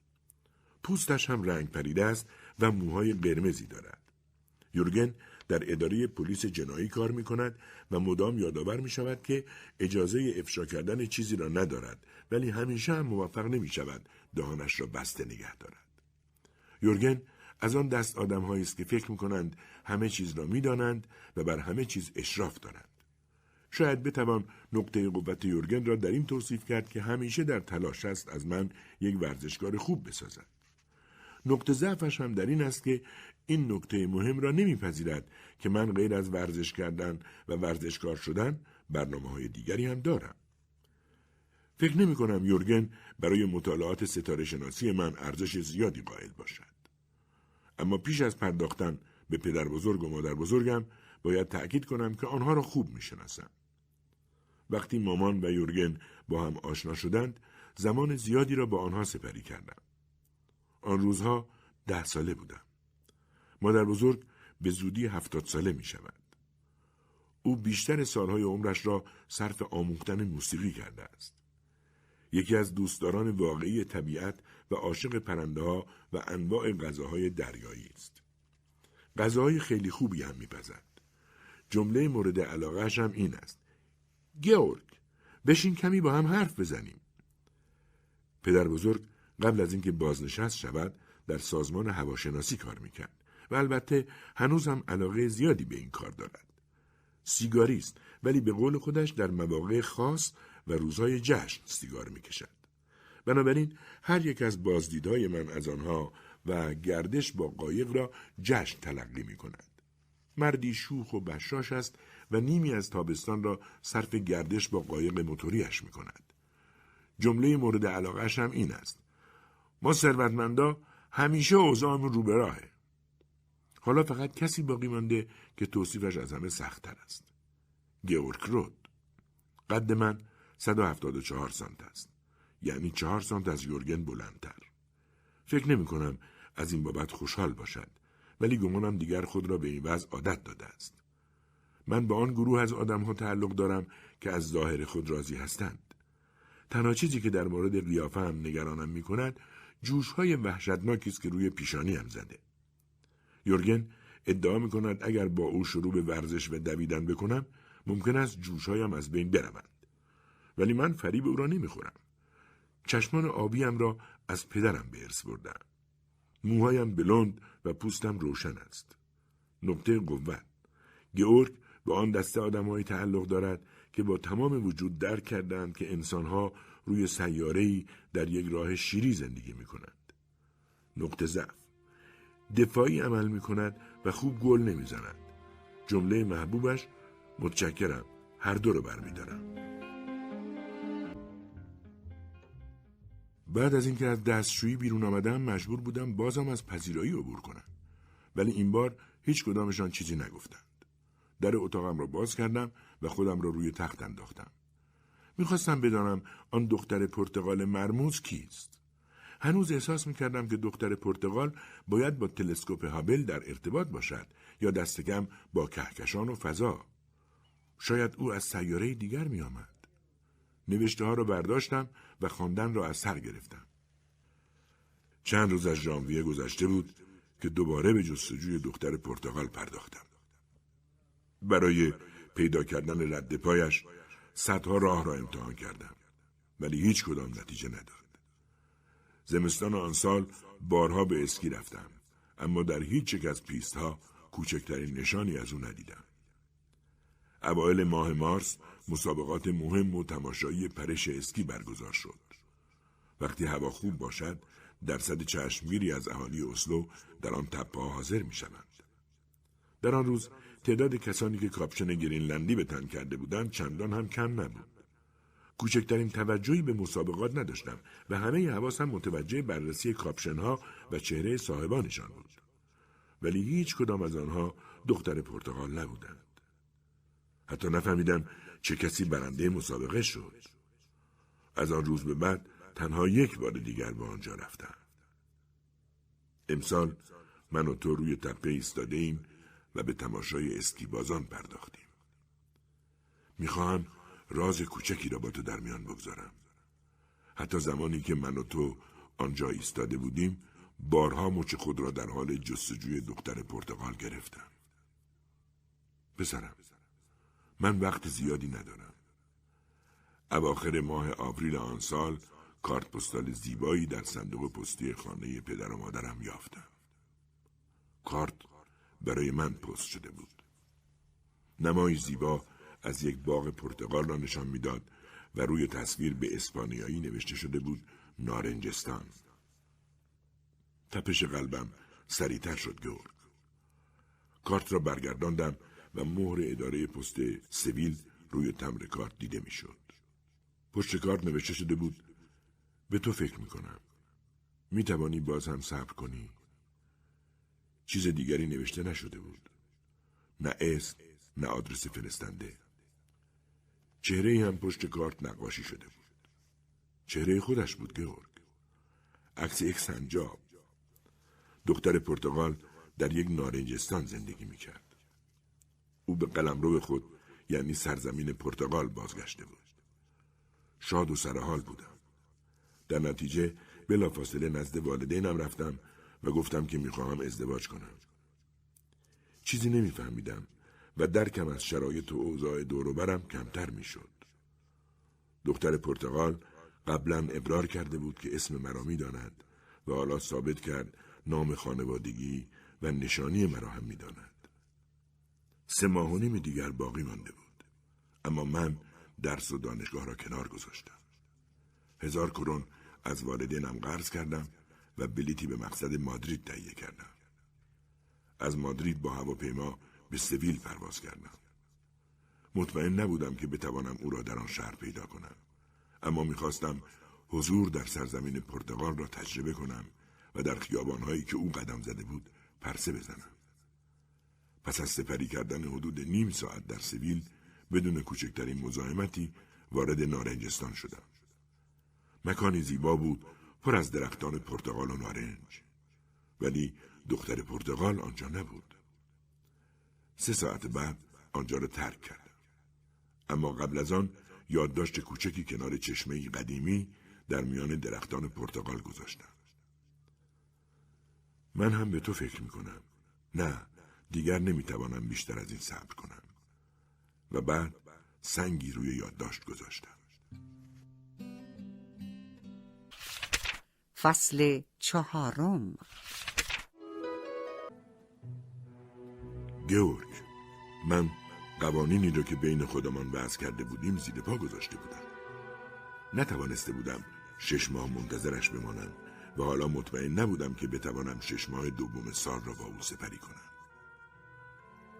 پوستش هم رنگ پریده است و موهای قرمزی دارد. یورگن در اداره پلیس جنایی کار می کند و مدام یادآور می شود که اجازه افشا کردن چیزی را ندارد ولی همیشه هم موفق نمی شود دهانش را بسته نگه دارد. یورگن از آن دست آدم است که فکر می کنند همه چیز را می دانند و بر همه چیز اشراف دارند. شاید بتوان نقطه قوت یورگن را در این توصیف کرد که همیشه در تلاش است از من یک ورزشکار خوب بسازد. نقطه ضعفش هم در این است که این نکته مهم را نمیپذیرد که من غیر از ورزش کردن و ورزشکار شدن برنامه های دیگری هم دارم. فکر نمی کنم یورگن برای مطالعات ستاره شناسی من ارزش زیادی قائل باشد. اما پیش از پرداختن به پدر بزرگ و مادر بزرگم باید تأکید کنم که آنها را خوب می شناسم. وقتی مامان و یورگن با هم آشنا شدند زمان زیادی را با آنها سپری کردم. آن روزها ده ساله بودم. مادر بزرگ به زودی هفتاد ساله می شود. او بیشتر سالهای عمرش را صرف آموختن موسیقی کرده است. یکی از دوستداران واقعی طبیعت و عاشق پرنده ها و انواع غذاهای دریایی است. غذاهای خیلی خوبی هم میپزد. جمله مورد علاقهش هم این است. گیورگ بشین کمی با هم حرف بزنیم. پدر بزرگ قبل از اینکه بازنشست شود در سازمان هواشناسی کار می‌کرد و البته هنوز هم علاقه زیادی به این کار دارد. سیگاری است ولی به قول خودش در مواقع خاص و روزهای جشن سیگار می‌کشد. بنابراین هر یک از بازدیدهای من از آنها و گردش با قایق را جشن تلقی می کند. مردی شوخ و بشاش است و نیمی از تابستان را صرف گردش با قایق موتوریش می کند. جمله مورد علاقهش هم این است. ما ثروتمندا همیشه اوضاعمون رو به راهه. حالا فقط کسی باقی مانده که توصیفش از همه سختتر است. گیورک رود. قد من 174 سانت است. یعنی چهار سانت از یورگن بلندتر. فکر نمی کنم از این بابت خوشحال باشد ولی گمانم دیگر خود را به این وضع عادت داده است. من به آن گروه از آدمها تعلق دارم که از ظاهر خود راضی هستند. تنها چیزی که در مورد قیافه هم نگرانم می کند جوش های وحشتناکی است که روی پیشانی هم زده. یورگن ادعا می کند اگر با او شروع به ورزش و دویدن بکنم ممکن است جوشهایم از بین بروند. ولی من فریب او را نمی‌خورم. چشمان آبیم را از پدرم به ارث بردم. موهایم بلند و پوستم روشن است. نقطه قوت. گئورگ به آن دسته آدمهایی تعلق دارد که با تمام وجود درک کردند که انسانها روی سیاره‌ای در یک راه شیری زندگی می کنند. نقطه ضعف. دفاعی عمل می کند و خوب گل نمی زند. جمله محبوبش متشکرم هر دو رو برمیدارم. بعد از اینکه از دستشویی بیرون آمدم مجبور بودم بازم از پذیرایی عبور کنم. ولی این بار هیچ کدامشان چیزی نگفتند. در اتاقم را باز کردم و خودم را روی تخت انداختم. می‌خواستم بدانم آن دختر پرتغال مرموز کیست. هنوز احساس می‌کردم که دختر پرتغال باید با تلسکوپ هابل در ارتباط باشد یا دست کم با کهکشان و فضا. شاید او از سیاره دیگر میآمد. نوشته ها را برداشتم و خواندن را از سر گرفتم. چند روز از ژانویه گذشته بود که دوباره به جستجوی دختر پرتغال پرداختم. برای پیدا کردن رد پایش صدها راه را امتحان کردم ولی هیچ کدام نتیجه نداد. زمستان آن سال بارها به اسکی رفتم اما در هیچ یک از پیست ها کوچکترین نشانی از او ندیدم. اوایل ماه مارس مسابقات مهم و تماشایی پرش اسکی برگزار شد. وقتی هوا خوب باشد درصد چشمگیری از اهالی اسلو در آن تپه حاضر می شوند. در آن روز تعداد کسانی که کاپشن گرینلندی به تن کرده بودند چندان هم کم نبود. کوچکترین توجهی به مسابقات نداشتم و همه حواسم متوجه بررسی کاپشن ها و چهره صاحبانشان بود. ولی هیچ کدام از آنها دختر پرتغال نبودند. حتی نفهمیدم چه کسی برنده مسابقه شد. از آن روز به بعد تنها یک بار دیگر به آنجا رفتم. امسال من و تو روی تپه ایستاده ایم و به تماشای اسکیبازان پرداختیم. می‌خواهم راز کوچکی را با تو در میان بگذارم. حتی زمانی که من و تو آنجا ایستاده بودیم بارها مچ خود را در حال جستجوی دختر پرتغال گرفتم. پسرم من وقت زیادی ندارم. اواخر ماه آوریل آن سال کارت پستال زیبایی در صندوق پستی خانه پدر و مادرم یافتم. کارت برای من پست شده بود. نمای زیبا از یک باغ پرتغال را نشان می‌داد و روی تصویر به اسپانیایی نوشته شده بود نارنجستان. تپش قلبم سریعتر شد گرد. کارت را برگرداندم و مهر اداره پست سویل روی تمر کارت دیده می‌شد. پشت کارت نوشته شده بود به تو فکر می‌کنم. می توانی باز هم صبر کنی؟ چیز دیگری نوشته نشده بود. نه اسم نه آدرس فرستنده. چهره هم پشت کارت نقاشی شده بود. چهره خودش بود گورگ. عکس یک سنجاب. دختر پرتغال در یک نارنجستان زندگی می‌کرد. او به قلمرو خود یعنی سرزمین پرتغال بازگشته بود. شاد و سرحال بودم. در نتیجه بلافاصله نزد والدینم رفتم و گفتم که می‌خواهم ازدواج کنم. چیزی نمیفهمیدم و درکم از شرایط و اوضاع دوروبرم کمتر می‌شد. دختر پرتغال قبلا ابرار کرده بود که اسم مرا می‌داند و حالا ثابت کرد نام خانوادگی و نشانی مرا هم می‌داند. سه ماه و نیم دیگر باقی مانده بود. اما من درس و دانشگاه را کنار گذاشتم. هزار کرون از والدینم قرض کردم و بلیتی به مقصد مادرید تهیه کردم. از مادرید با هواپیما به سویل پرواز کردم. مطمئن نبودم که بتوانم او را در آن شهر پیدا کنم. اما می‌خواستم حضور در سرزمین پرتغال را تجربه کنم و در خیابانهایی که او قدم زده بود پرسه بزنم. پس از سپری کردن حدود نیم ساعت در سویل بدون کوچکترین مزاحمتی وارد نارنجستان شدم. مکانی زیبا بود پر از درختان پرتغال و نارنج. ولی دختر پرتغال آنجا نبود. سه ساعت بعد آنجا را ترک کردم. اما قبل از آن یادداشت کوچکی کنار چشمه قدیمی در میان درختان پرتغال گذاشتم. من هم به تو فکر می کنم. نه دیگر نمی‌توانم بیشتر از این صبر کنم. و بعد سنگی روی یادداشت گذاشتم. فصل چهارم. گورگ من قوانینی را که بین خودمان وضع کرده بودیم زیر پا گذاشته بودم. نتوانسته بودم شش ماه منتظرش بمانم و حالا مطمئن نبودم که بتوانم شش ماه دوم سال را با او سپری کنم.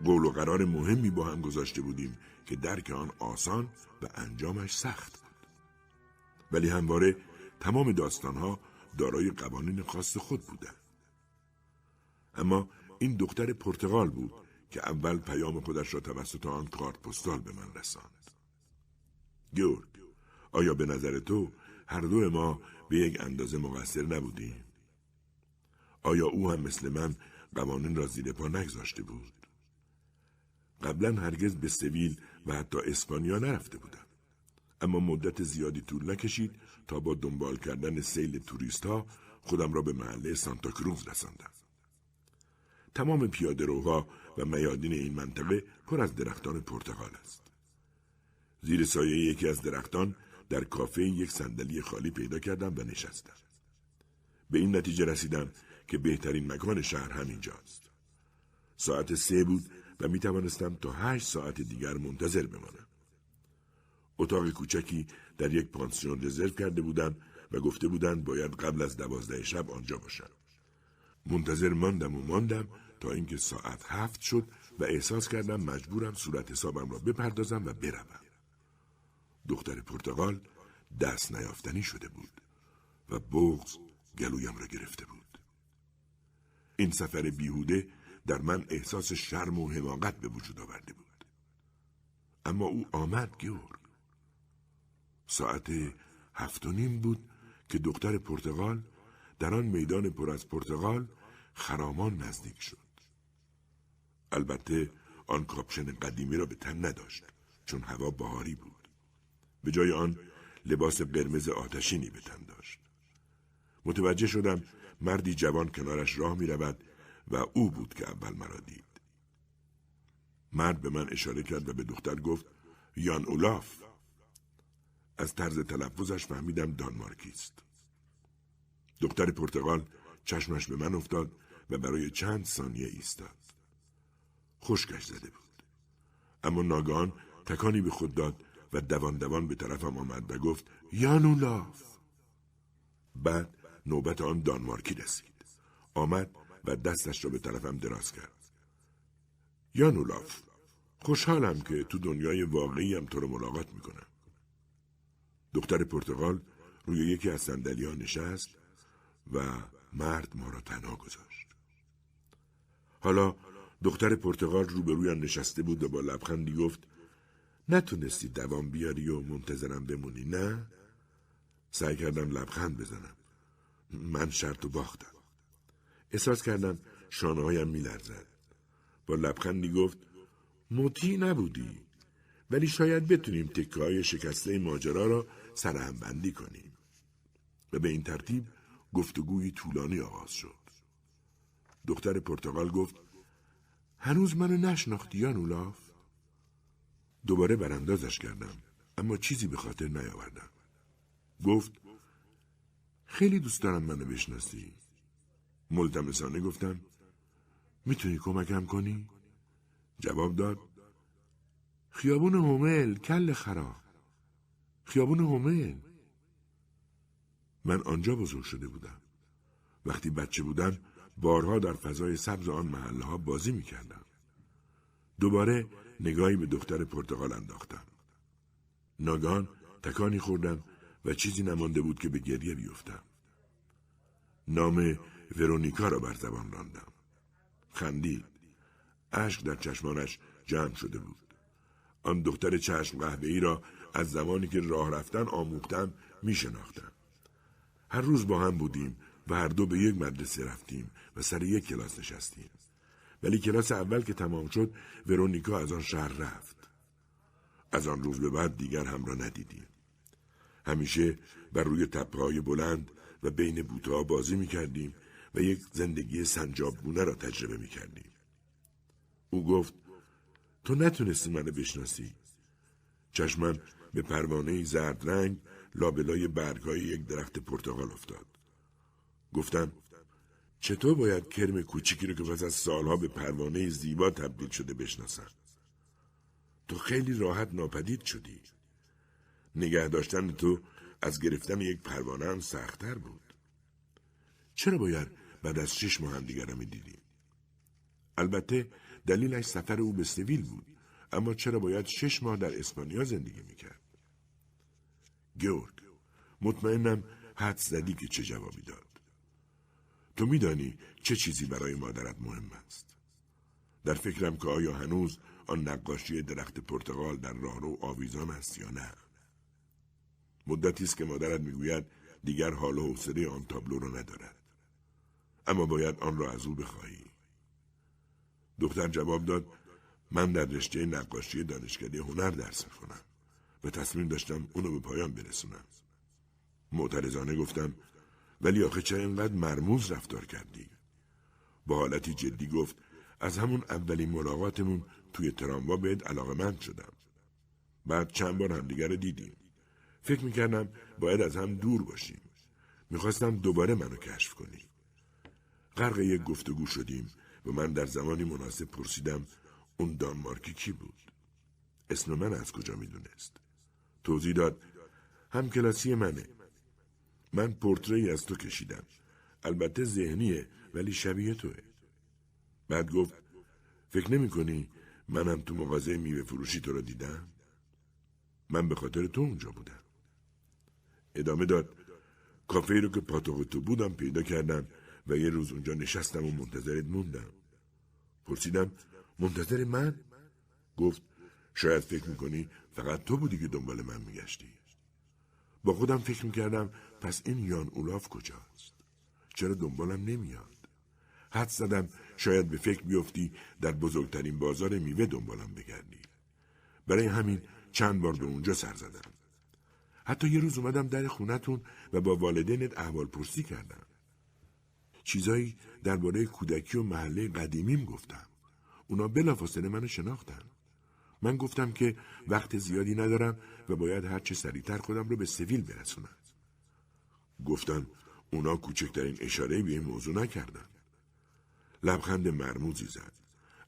قول و قرار مهمی با هم گذاشته بودیم که درک آن آسان و انجامش سخت بود. ولی همواره تمام داستانها دارای قوانین خاص خود بودند اما این دختر پرتغال بود که اول پیام خودش را توسط آن کارت پستال به من رساند. گورگ، آیا به نظر تو هر دو ما به یک اندازه مقصر نبودیم؟ آیا او هم مثل من قوانین را زیر پا نگذاشته بود؟ قبلا هرگز به سویل و حتی اسپانیا نرفته بودم. اما مدت زیادی طول نکشید تا با دنبال کردن سیل توریست ها خودم را به محله سانتا کروز رساندم. تمام پیاده روها و میادین این منطقه پر از درختان پرتغال است. زیر سایه یکی از درختان در کافه یک صندلی خالی پیدا کردم و نشستم. به این نتیجه رسیدم که بهترین مکان شهر همینجاست. ساعت سه بود و می توانستم تا هشت ساعت دیگر منتظر بمانم. اتاق کوچکی در یک پانسیون رزرو کرده بودم و گفته بودند باید قبل از دوازده شب آنجا باشم. منتظر ماندم و ماندم تا اینکه ساعت هفت شد و احساس کردم مجبورم صورت حسابم را بپردازم و بروم. دختر پرتغال دست نیافتنی شده بود و بغز گلویم را گرفته بود. این سفر بیهوده در من احساس شرم و حماقت به وجود آورده بود. اما او آمد گیورگ. ساعت هفت و نیم بود که دختر پرتغال در آن میدان پر از پرتغال خرامان نزدیک شد. البته آن کاپشن قدیمی را به تن نداشت چون هوا بهاری بود. به جای آن لباس قرمز آتشینی به تن داشت. متوجه شدم مردی جوان کنارش راه می رود و او بود که اول مرا دید. مرد به من اشاره کرد و به دختر گفت یان اولاف. از طرز تلفظش فهمیدم دانمارکی است. دختر پرتغال چشمش به من افتاد و برای چند ثانیه ایستاد. خشکش زده بود. اما ناگان تکانی به خود داد و دوان دوان به طرفم آمد و گفت یانولاف. بعد نوبت آن دانمارکی رسید. آمد و دستش را به طرفم دراز کرد. یانولاف خوشحالم که تو دنیای واقعی هم تو رو ملاقات می‌کنم. دختر پرتغال روی یکی از ها نشست و مرد ما را تنها گذاشت. حالا دختر پرتغال روبرویم نشسته بود و با لبخندی گفت نتونستی دوام بیاری و منتظرم بمونی نه؟ سعی کردم لبخند بزنم. من شرط و باختم. احساس کردم شانه هایم می لرزد. با لبخندی گفت مطیع نبودی ولی شاید بتونیم تکه های شکسته ماجرا را سرهم بندی کنیم. و به این ترتیب گفتگوی طولانی آغاز شد. دختر پرتغال گفت هنوز منو نشناختی یا نولاف؟ دوباره براندازش کردم اما چیزی به خاطر نیاوردم. گفت خیلی دوست دارم منو بشناسی. ملتمسانه گفتم می‌تونی کمکم کنی؟ جواب داد خیابون هومل کل خراب خیابون هومل من آنجا بزرگ شده بودم وقتی بچه بودم بارها در فضای سبز آن محله ها بازی می کردم. دوباره نگاهی به دختر پرتغال انداختم. ناگان تکانی خوردم و چیزی نمانده بود که به گریه بیفتم. نام ورونیکا را بر زبان راندم. خندید. اشک در چشمانش جمع شده بود. آن دختر چشم قهوه‌ای را از زمانی که راه رفتن آموختم می شناختم. هر روز با هم بودیم و هر دو به یک مدرسه رفتیم و سر یک کلاس نشستیم. ولی کلاس اول که تمام شد ورونیکا از آن شهر رفت. از آن روز به بعد دیگر هم را ندیدیم. همیشه بر روی تپه های بلند و بین بوته بازی می کردیم و یک زندگی سنجابگونه را تجربه می کردیم. او گفت تو نتونستی منو بشناسی. چشمم به پروانه زرد رنگ لابلای برگهای یک درخت پرتغال افتاد. گفتم چطور باید کرم کوچیکی رو که پس از سالها به پروانه زیبا تبدیل شده بشناسم؟ تو خیلی راحت ناپدید شدی. نگه داشتن تو از گرفتن یک پروانه هم سختتر بود. چرا باید بعد از شش ماه هم دیگر می دیدیم؟ البته دلیلش سفر او به سویل بود اما چرا باید شش ماه در اسپانیا زندگی می‌کرد؟ گیورگ مطمئنم حد زدی که چه جوابی داد. تو میدانی چه چیزی برای مادرت مهم است. در فکرم که آیا هنوز آن نقاشی درخت پرتغال در راهرو آویزان است یا نه؟ مدتی است که مادرت می‌گوید دیگر حال و حوصله آن تابلو را ندارد. اما باید آن را از او بخواهی. دختر جواب داد من در رشته نقاشی دانشکده هنر درس می‌کنم و تصمیم داشتم اونو به پایان برسونم. معترضانه گفتم ولی آخه چرا اینقدر مرموز رفتار کردی؟ با حالتی جدی گفت از همون اولین ملاقاتمون توی تراموا بهت علاقه مند شدم. بعد چند بار همدیگر رو دیدیم. فکر می‌کردم باید از هم دور باشیم. می‌خواستم دوباره منو کشف کنی. غرق یک گفتگو شدیم و من در زمانی مناسب پرسیدم اون دانمارکی کی بود؟ اسم من از کجا می‌دونست؟ توضیح داد هم کلاسی منه. من پورتری از تو کشیدم. البته ذهنیه ولی شبیه توه. بعد گفت فکر نمی کنی منم تو مغازه میوه فروشی تو را دیدم؟ من به خاطر تو اونجا بودم. ادامه داد کافه رو که پاتوق تو بودم پیدا کردم و یه روز اونجا نشستم و منتظرت موندم. پرسیدم منتظر من؟ گفت شاید فکر می‌کنی فقط تو بودی که دنبال من میگشتی. با خودم فکر می‌کردم پس این یان اولاف کجاست؟ چرا دنبالم نمیاد؟ حد زدم شاید به فکر بیفتی در بزرگترین بازار میوه دنبالم بگردی. برای همین چند بار به اونجا سر زدم. حتی یه روز اومدم در خونتون و با والدینت احوال پرسی کردم. چیزایی درباره کودکی و محله قدیمیم گفتم. اونا بلافاصله منو شناختن. من گفتم که وقت زیادی ندارم و باید هرچه سریعتر خودم رو به سویل برسونم. گفتن اونا کوچکترین اشاره به این موضوع نکردن. لبخند مرموزی زد.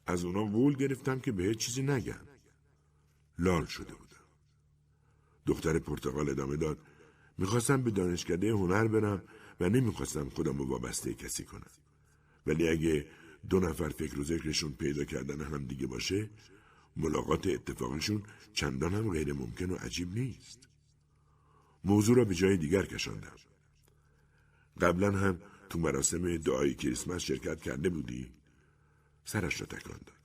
از اونا قول گرفتم که به چیزی نگم. لال شده بودم. دختر پرتغال ادامه داد. می‌خواستم به دانشکده هنر برم و نمی‌خواستم خودم رو وابسته کسی کنم. ولی اگه دو نفر فکر و ذکرشون پیدا کردن هم دیگه باشه ملاقات اتفاقشون چندان هم غیر ممکن و عجیب نیست. موضوع را به جای دیگر کشاندم. قبلا هم تو مراسم دعای کریسمس شرکت کرده بودی؟ سرش را تکان داد.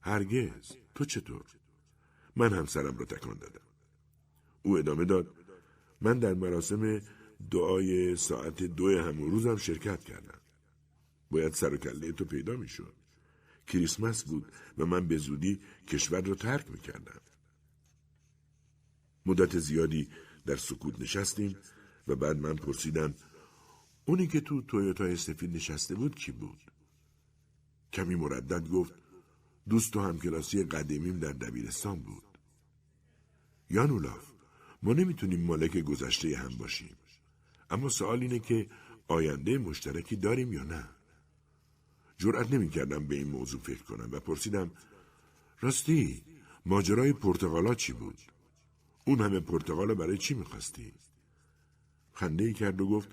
هرگز تو چطور؟ من هم سرم را تکان دادم. او ادامه داد من در مراسم دعای ساعت دو همون روزم شرکت کردم. باید سر و کله تو پیدا می‌شد. کریسمس بود و من به زودی کشور را ترک می‌کردم. مدت زیادی در سکوت نشستیم و بعد من پرسیدم اونی که تو تویوتا سفید نشسته بود کی بود؟ کمی مردد گفت دوست و همکلاسی قدیمیم در دبیرستان بود. یانولاف ما نمی‌تونیم مالک گذشته هم باشیم. اما سوال اینه که آینده مشترکی داریم یا نه؟ جرأت نمی‌کردم به این موضوع فکر کنم و پرسیدم راستی ماجرای پرتغالا چی بود؟ اون همه پرتغالا برای چی می‌خواستی؟ خنده ای کرد و گفت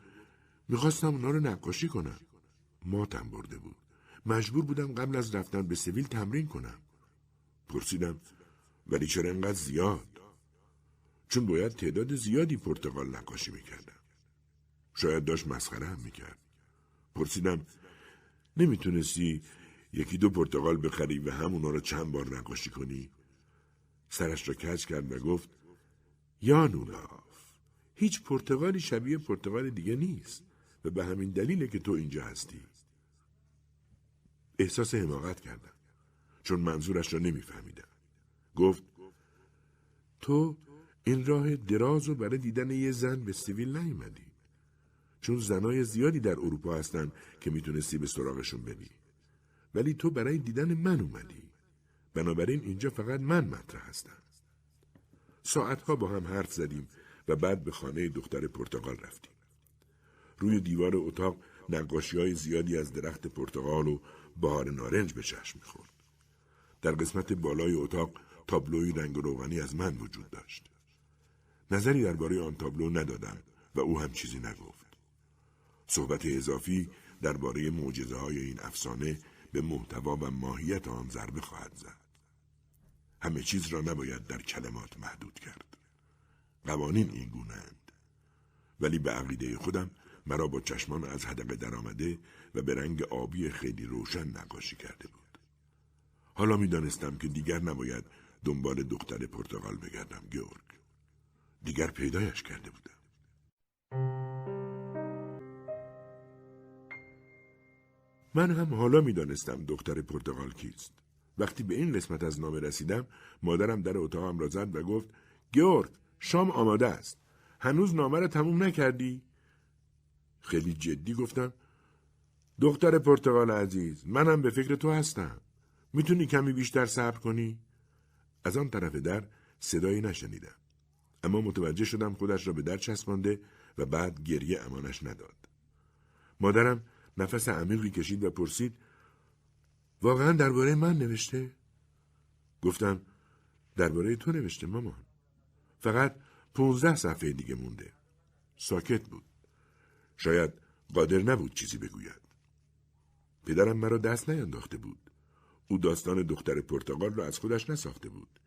می‌خواستم اونا رو نقاشی کنم. ماتم برده بود. مجبور بودم قبل از رفتن به سویل تمرین کنم. پرسیدم ولی چرا انقدر زیاد؟ چون باید تعداد زیادی پرتغال نقاشی می‌کردم. شاید داشت مسخره هم می‌کرد. پرسیدم نمی‌تونستی یکی دو پرتقال بخری و همونا رو چند بار نقاشی کنی؟ سرش را کج کرد و گفت یا نولاف هیچ پرتقالی شبیه پرتقال دیگه نیست و به همین دلیله که تو اینجا هستی. احساس حماقت کردم چون منظورش را نمیفهمیدم. گفت تو این راه دراز و برای دیدن یه زن به سیویل نیومدی. چون زنای زیادی در اروپا هستن که می‌تونستی به سراغشون بری. ولی تو برای دیدن من اومدی. بنابراین اینجا فقط من مطرح هستم. ساعتها با هم حرف زدیم و بعد به خانه دختر پرتغال رفتیم. روی دیوار اتاق نقاشی های زیادی از درخت پرتغال و بهار نارنج به چشم می‌خورد. در قسمت بالای اتاق تابلوی رنگ روغنی از من وجود داشت. نظری درباره آن تابلو ندادم و او هم چیزی نگفت. صحبت اضافی درباره معجزه های این افسانه به محتوا و ماهیت آن ضربه خواهد زد. همه چیز را نباید در کلمات محدود کرد. قوانین این گونهاند. ولی به عقیده خودم مرا با چشمان از حدقه درآمده و به رنگ آبی خیلی روشن نقاشی کرده بود. حالا می دانستم که دیگر نباید دنبال دختر پرتغال بگردم گیورگ. دیگر پیدایش کرده بودم. من هم حالا می دانستم دختر پرتغال کیست. وقتی به این قسمت از نامه رسیدم مادرم در اتاقم را زد و گفت گیورگ شام آماده است. هنوز نامه را تموم نکردی؟ خیلی جدی گفتم دختر پرتغال عزیز منم به فکر تو هستم. می‌تونی کمی بیشتر صبر کنی؟ از آن طرف در صدایی نشنیدم. اما متوجه شدم خودش را به در چسبانده و بعد گریه امانش نداد. مادرم نفس عمیقی کشید و پرسید واقعا درباره من نوشته؟ گفتم درباره تو نوشته مامان. فقط پونزده صفحه دیگه مونده. ساکت بود. شاید قادر نبود چیزی بگوید. پدرم مرا دست نینداخته بود. او داستان دختر پرتغال را از خودش نساخته بود.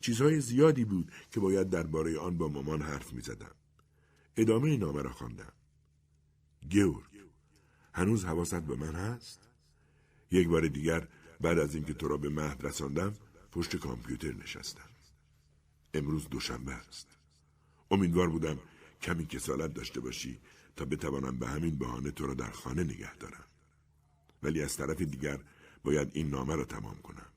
چیزهای زیادی بود که باید درباره آن با مامان حرف می زدم. ادامه نامه را خواندم. گیورگ هنوز حواست به من هست؟ یک بار دیگر بعد از اینکه تو را به مهد رساندم پشت کامپیوتر نشستم. امروز دوشنبه است. امیدوار بودم کمی کسالت داشته باشی تا بتوانم به همین بهانه تو را در خانه نگه دارم. ولی از طرف دیگر باید این نامه را تمام کنم.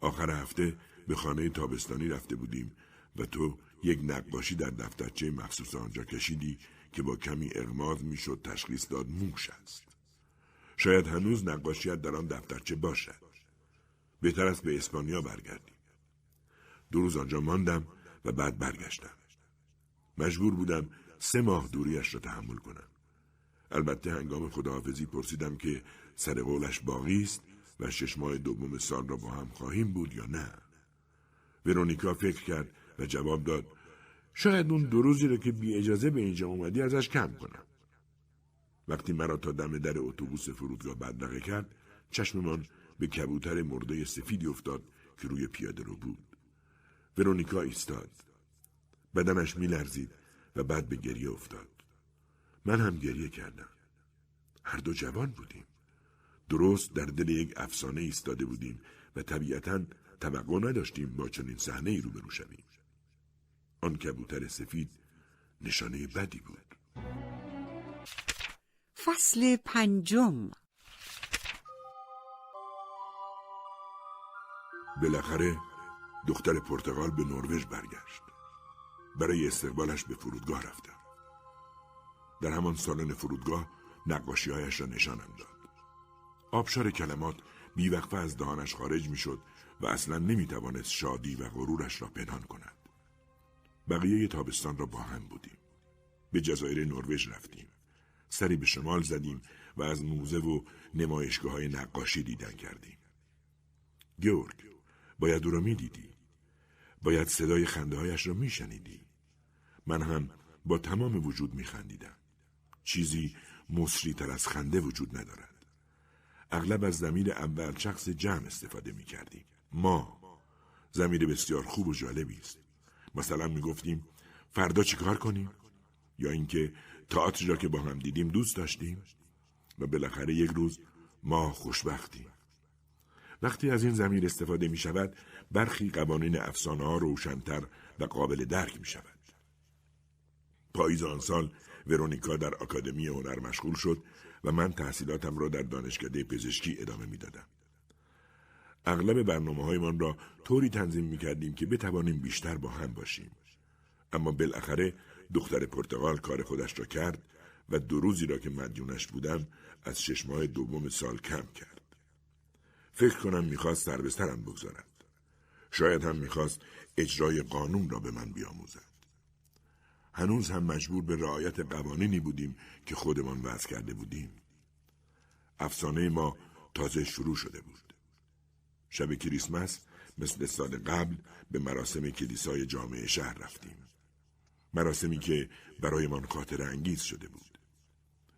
آخر هفته به خانه تابستانی رفته بودیم و تو یک نقاشی در دفترچه مخصوص آنجا کشیدی که با کمی اغماز می‌شد تشخیص داد موش است. شاید هنوز نقاشیت در آن دفترچه باشد. بهتر است به اسپانیا برگردیم. دو روز آنجا ماندم و بعد برگشتم. مجبور بودم سه ماه دوریش را تحمل کنم. البته هنگام خداحافظی پرسیدم که سر قولش باقی است و شش ماه دوم سال را با هم خواهیم بود یا نه. ورونیکا فکر کرد و جواب داد شاید اون دو روزی رو که بی اجازه به اینجا اومدی ازش کم کنم. وقتی مرا تا دم در اتوبوس فرودگاه بدرقه کرد چشممان به کبوتر مرده سفیدی افتاد که روی پیاده رو بود. ورونیکا ایستاد. بدنش میلرزید و بعد به گریه افتاد. من هم گریه کردم. هر دو جوان بودیم. درست در دل یک افسانه ایستاده بودیم و طبیعتا توقع نداشتیم با چنین صحنه ای روبرو شویم. آن کبوتر سفید نشانه بدی بود. فصل پنجم بالاخره دختر پرتغال به نروژ برگشت. برای استقبالش به فرودگاه رفتم. در همان سالن فرودگاه نقاشیهایش را نشانم داد. آبشار کلمات بیوقفه از دهانش خارج می‌شد و اصلا نمی‌توانست شادی و غرورش را پنهان کند. بقیه تابستان را با هم بودیم. به جزایر نروژ رفتیم. سری به شمال زدیم و از موزه و نمایشگاه های نقاشی دیدن کردیم. گیورگ، باید او را می دیدی. باید صدای خنده هایش را می شنیدی. من هم با تمام وجود می خندیدم. چیزی مصری تر از خنده وجود ندارد. اغلب از زمیر اول شخص جمع استفاده می کردیم. ما زمیر بسیار خوب و جالبی است. مثلا می گفتیم فردا چیکار کنیم؟ یا اینکه تئاتر را که با هم دیدیم دوست داشتیم و بالاخره یک روز ما خوشبختیم وقتی از این زمین استفاده می شود برخی قوانین افسانه ها روشنتر و قابل درک می شود پاییز آن سال ورونیکا در آکادمی هنر مشغول شد و من تحصیلاتم را در دانشکده پزشکی ادامه می دادم. اغلب برنامه هایمان را طوری تنظیم می کردیم که بتوانیم بیشتر با هم باشیم. اما بالاخره دختر پرتغال کار خودش را کرد و دو روزی را که مدیونش بودم از شش ماه دوم سال کم کرد. فکر کنم می‌خواست سربسترم بگذارد. شاید هم می‌خواست اجرای قانون را به من بیاموزد. هنوز هم مجبور به رعایت قوانینی بودیم که خودمان وضع کرده بودیم. افسانه ما تازه شروع شده بود. شب کریسمس مثل سال قبل به مراسم کلیسای جامعه شهر رفتیم. مراسمی که برایمان خاطر انگیز شده بود.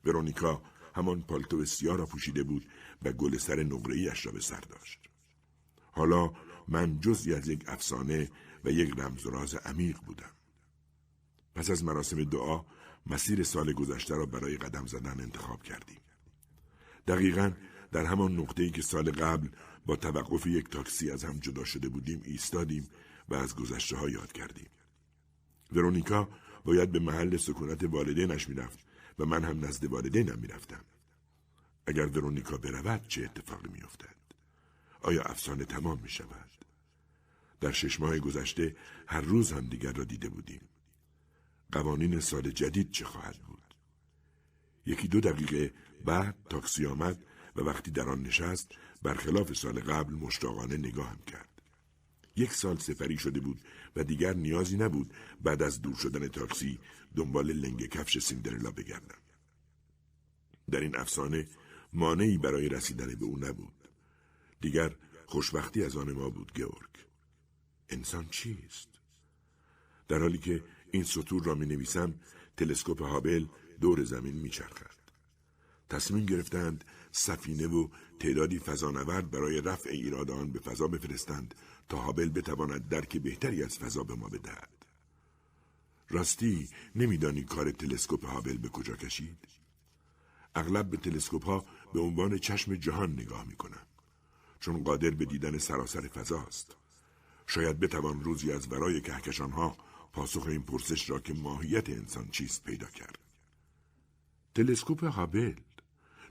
ورونیکا همان پالتو سیاه را پوشیده بود و گل سر نقره‌ایش را به سر داشت. حالا من جزی از یک افسانه و یک رمز و راز عمیق بودم. پس از مراسم دعا مسیر سال گذشته را برای قدم زدن انتخاب کردیم. دقیقا در همان نقطه‌ای که سال قبل با توقف یک تاکسی از هم جدا شده بودیم ایستادیم و از گذشته ها یاد کردیم. ورونیکا باید به محل سکونت والدینش می‌رفت و من هم نزد والدینم می‌رفتم. اگر ورونیکا برود چه اتفاقی میافتد؟ آیا افسانه تمام می شود؟ در شش ماه گذشته هر روز هم دیگر را دیده بودیم. قوانین سال جدید چه خواهد بود؟ یکی دو دقیقه بعد تاکسی آمد و وقتی در آن نشست برخلاف سال قبل مشتاقانه نگاهم کرد. یک سال سفری شده بود و دیگر نیازی نبود بعد از دور شدن تاکسی دنبال لنگ کفش سیندرلا بگردم. در این افسانه مانعی برای رسیدن به او نبود. دیگر خوشبختی از آن ما بود گورگ. انسان چیست؟ در حالی که این سطور را می نویسم تلسکوپ هابل دور زمین می چرخد. تصمیم گرفتند سفینه و تعدادی فضانورد برای رفع ایراد آن به فضا بفرستند تا هابل بتواند درک بهتری از فضا به ما بدهد. راستی نمیدانی کار تلسکوپ هابل به کجا کشید؟ اغلب به تلسکوپ ها به عنوان چشم جهان نگاه می کنم. چون قادر به دیدن سراسر فضاست. شاید بتوان روزی از ورای کهکشان ها پاسخ این پرسش را که ماهیت انسان چیست پیدا کرد. تلسکوپ هابل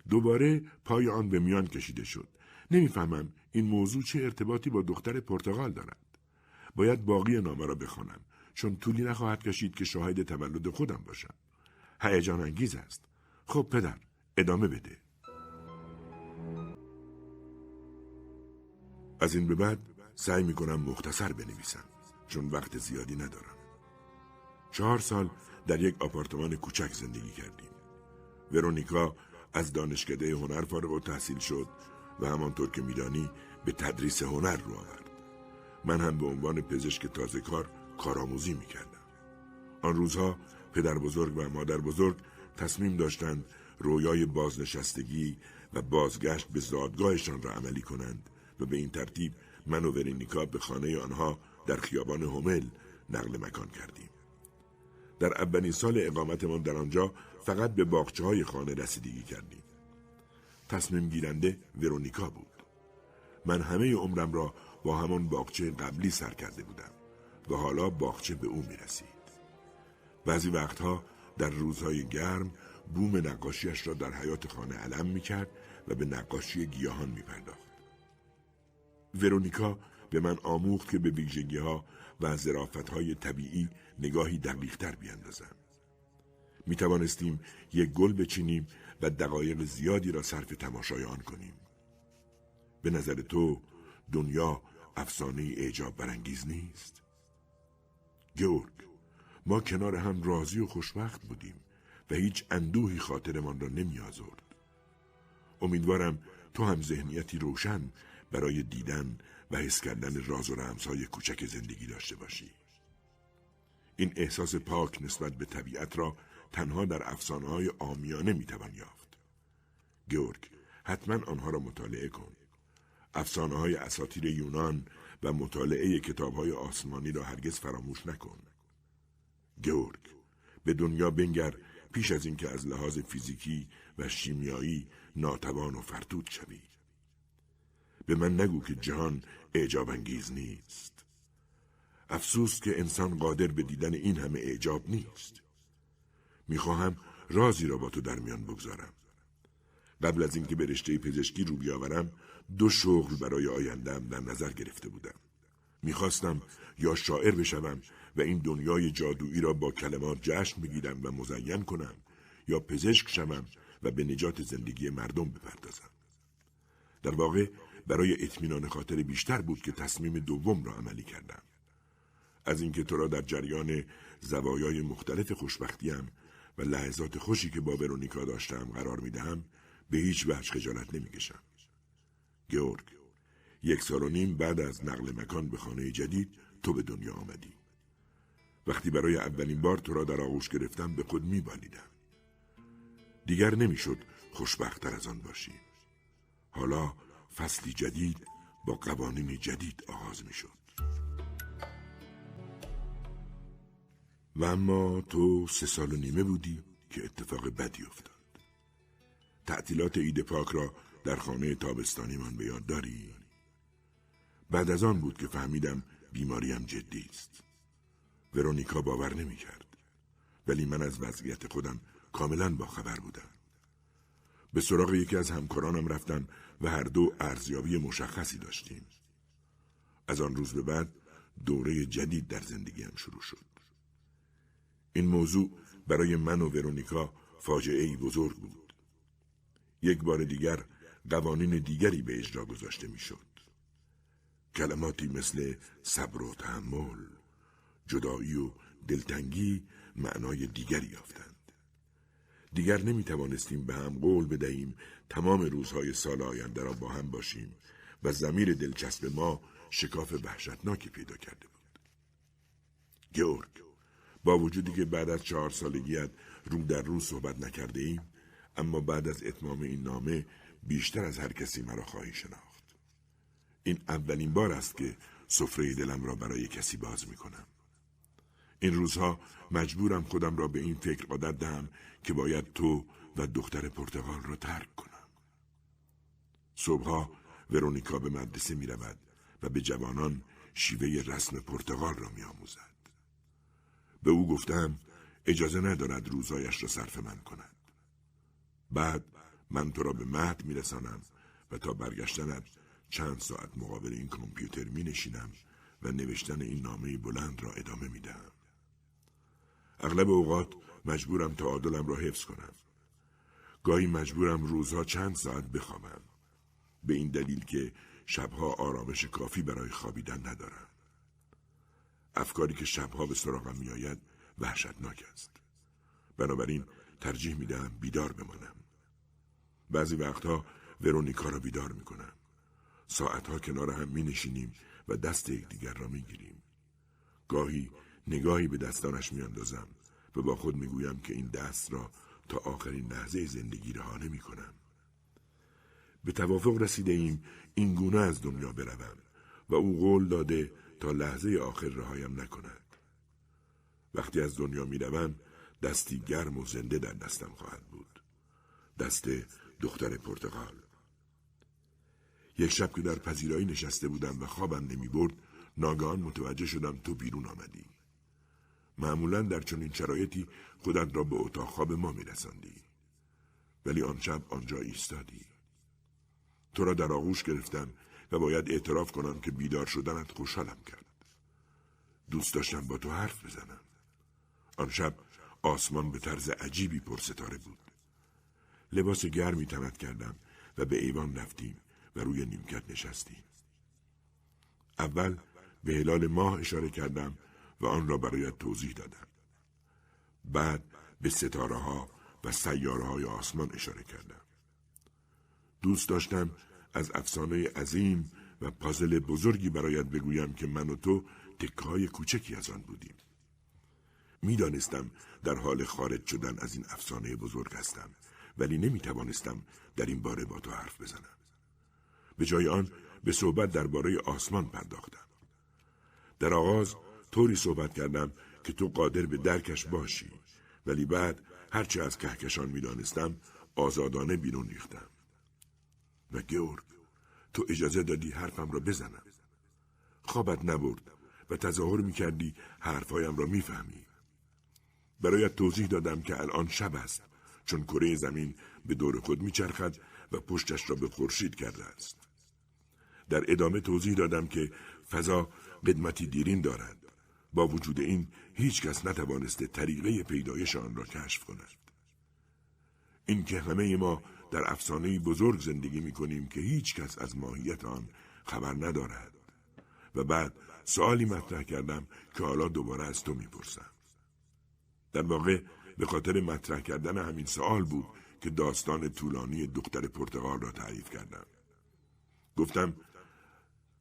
دوباره پای آن به میان کشیده شد. نمی‌فهمم این موضوع چه ارتباطی با دختر پرتغال دارد. باید باقی نامه را بخوانم چون طولی نخواهد کشید که شاهد تولد خودم باشم. هیجان انگیز است. خب پدر ادامه بده. از این به بعد سعی می کنم مختصر بنویسم چون وقت زیادی ندارم. چهار سال در یک آپارتمان کوچک زندگی کردیم. ورونیکا از دانشکده هنر فارغ و تحصیل شد و همانطور که میدانی به تدریس هنر رو آورد. من هم به عنوان پزشک تازه کار کارآموزی می‌کردم. آن روزها پدر بزرگ و مادر بزرگ تصمیم داشتند رویای بازنشستگی و بازگشت به زادگاهشان را عملی کنند و به این ترتیب من و ورونیکا به خانه آنها در خیابان هومل نقل مکان کردیم. در اولین سال اقامتمان در آنجا فقط به باقچه های خانه رسیدگی کردیم. تصمیم گیرنده ورونیکا بود. من همه عمرم را با همان باغچه قبلی سر کرده بودم و حالا باغچه به او می رسید. بعضی وقتها در روزهای گرم بوم نقاشیش را در حیات خانه علم می کرد و به نقاشی گیاهان می پرداخت. ورونیکا به من آموخت که به ویژگی ها و ظرافت های طبیعی نگاهی دقیقتر بیاندازم. می توانستیم یک گل بچینیم و دقایق زیادی را صرف تماشای آن کنیم. به نظر تو دنیا افسانه اعجاب برانگیز نیست؟ گورگ ما کنار هم راضی و خوشبخت بودیم و هیچ اندوهی خاطرمان را نمی آزرد. امیدوارم تو هم ذهنیتی روشن برای دیدن و حس کردن راز و رمزهای کوچک زندگی داشته باشی. این احساس پاک نسبت به طبیعت را تنها در افسانه های آمیانه می‌توان یافت. گورگ حتما آنها را مطالعه کن. افسانه های اساتیر یونان و مطالعه کتاب های آسمانی را هرگز فراموش نکن. گورگ به دنیا بنگر پیش از اینکه از لحاظ فیزیکی و شیمیایی ناتوان و فرتود شوی به من نگو که جهان اعجاب انگیز نیست افسوس که انسان قادر به دیدن این همه اعجاب نیست می‌خواهم رازی را با تو در میان بگذارم. قبل از اینکه به رشته پزشکی رو بیاورم دو شغل برای آیندهم در نظر گرفته بودم. می‌خواستم یا شاعر بشوم و این دنیای جادویی را با کلمات جشن بگیرم و مزین کنم یا پزشک شوم و به نجات زندگی مردم بپردازم. در واقع برای اطمینان خاطر بیشتر بود که تصمیم دوم را عملی کردم. از اینکه تو را در جریان زوایای مختلف خوشبختیم و لحظات خوشی که با ورونیکا داشتم قرار می‌دهم به هیچ وجه خجالت نمی‌کشم. گیورگ یک سال و نیم بعد از نقل مکان به خانه جدید تو به دنیا آمدی. وقتی برای اولین بار تو را در آغوش گرفتم به خود میبالیدم. دیگر نمی‌شد خوشبختتر از آن باشی. حالا فصلی جدید با قوانین جدید آغاز می‌شد. و اما تو سه سال و نیمه بودی که اتفاق بدی افتاد تعطیلات عید پاک را در خانه تابستانی من به یاد داری؟ بعد از آن بود که فهمیدم بیماریم جدی است. ورونیکا باور نمی کرد. ولی من از وضعیت خودم کاملا با خبر بودم. به سراغ یکی از همکارانم رفتم و هر دو ارزیابی مشخصی داشتیم. از آن روز به بعد دوره جدید در زندگیم شروع شد. این موضوع برای من و ورونیکا فاجعه ای بزرگ بود. یک بار دیگر قوانین دیگری به اجرا گذاشته می‌شد. کلماتی مثل صبر و تحمل، جدایی و دلتنگی معنای دیگری یافتند. دیگر نمی توانستیم به هم قول بدهیم تمام روزهای سال آینده را با هم باشیم و زمیر دلچسب ما شکاف وحشتناکی پیدا کرده بود. گیورگ با وجودی که بعد از چهار سالگیت رو در رو صحبت نکرده ایم اما بعد از اتمام این نامه بیشتر از هر کسی مرا خواهی شناخت. این اولین بار است که سفره دلم را برای کسی باز می کنم. این روزها مجبورم خودم را به این فکر عادت دهم که باید تو و دختر پرتغال را ترک کنم. صبحها ورونیکا به مدرسه می رود و به جوانان شیوه رسم پرتغال را می آموزد. به او گفتم اجازه ندارد روزایش را صرف من کند. بعد من تو را به مهد می رسانم و تا برگشتنت چند ساعت مقابل این کامپیوتر می نشینم و نوشتن این نامه بلند را ادامه می دهم. اغلب اوقات مجبورم تعادلم را حفظ کنم. گاهی مجبورم روزها چند ساعت بخوابم. به این دلیل که شبها آرامش کافی برای خوابیدن ندارم. افکاری که شبها به سراغم میآید وحشتناک است. بنابراین ترجیح می‌دهم بیدار بمانم. بعضی وقتها ورونیکا را بیدار می‌کنم. ساعتها کنار هم می نشینیم و دست یکدیگر را می گیریم. گاهی نگاهی به دستانش می اندازم و با خود می گویم که این دست را تا آخرین لحظه زندگی رها نمی کنم. به توافق رسیده ایم این گونه از دنیا بروم و او قول داده تا لحظه آخر رهایم نکند. وقتی از دنیا می روم دستی گرم و زنده در دستم خواهد بود. دست دختر پرتغال. یک شب که در پذیرایی نشسته بودم و خوابم نمی برد ناگهان متوجه شدم تو بیرون آمدی. معمولا در چنین شرایطی خودت را به اتاق خواب ما می رسندی. ولی آن شب آنجا ایستادی. تو را در آغوش گرفتم و باید اعتراف کنم که بیدار شدنت خوشحالم کرد. دوست داشتم با تو حرف بزنم. آن شب آسمان به طرز عجیبی پرستاره بود. لباس گرمی تمت کردم و به ایوان رفتیم و روی نیمکت نشستیم. اول به هلال ماه اشاره کردم و آن را برایت توضیح دادم. بعد به ستاره ها و سیاره های آسمان اشاره کردم. دوست داشتم از افسانه عظیم و پازل بزرگی برایت بگویم که من و تو تکه کوچکی از آن بودیم. می‌دانستم در حال خارج شدن از این افسانه بزرگ هستم ولی نمی توانستم در این باره با تو حرف بزنم. به جای آن به صحبت درباره آسمان پرداختم. در آغاز طوری صحبت کردم که تو قادر به درکش باشی ولی بعد هرچه از کهکشان می‌دانستم آزادانه بیرون ریختم و گیورگ تو اجازه دادی حرفم را بزنم. خوابت نبرد و تظاهر می‌کردی حرفهایم را می‌فهمی. برایت توضیح دادم که الان شب است چون کره زمین به دور خود میچرخد و پشتش را به خورشید کرده است. در ادامه توضیح دادم که فضا قدمتی دیرین دارد. با وجود این هیچ کس نتوانسته طریقه پیدایش آن را کشف کند. اینکه همه ما در افسانه بزرگ زندگی می کنیم که هیچ کس از ماهیت آن خبر ندارد. و بعد سوالی مطرح کردم که حالا دوباره از تو می‌پرسم. در واقع به خاطر مطرح کردن همین سوال بود که داستان طولانی دختر پرتغال را تعریف کردم. گفتم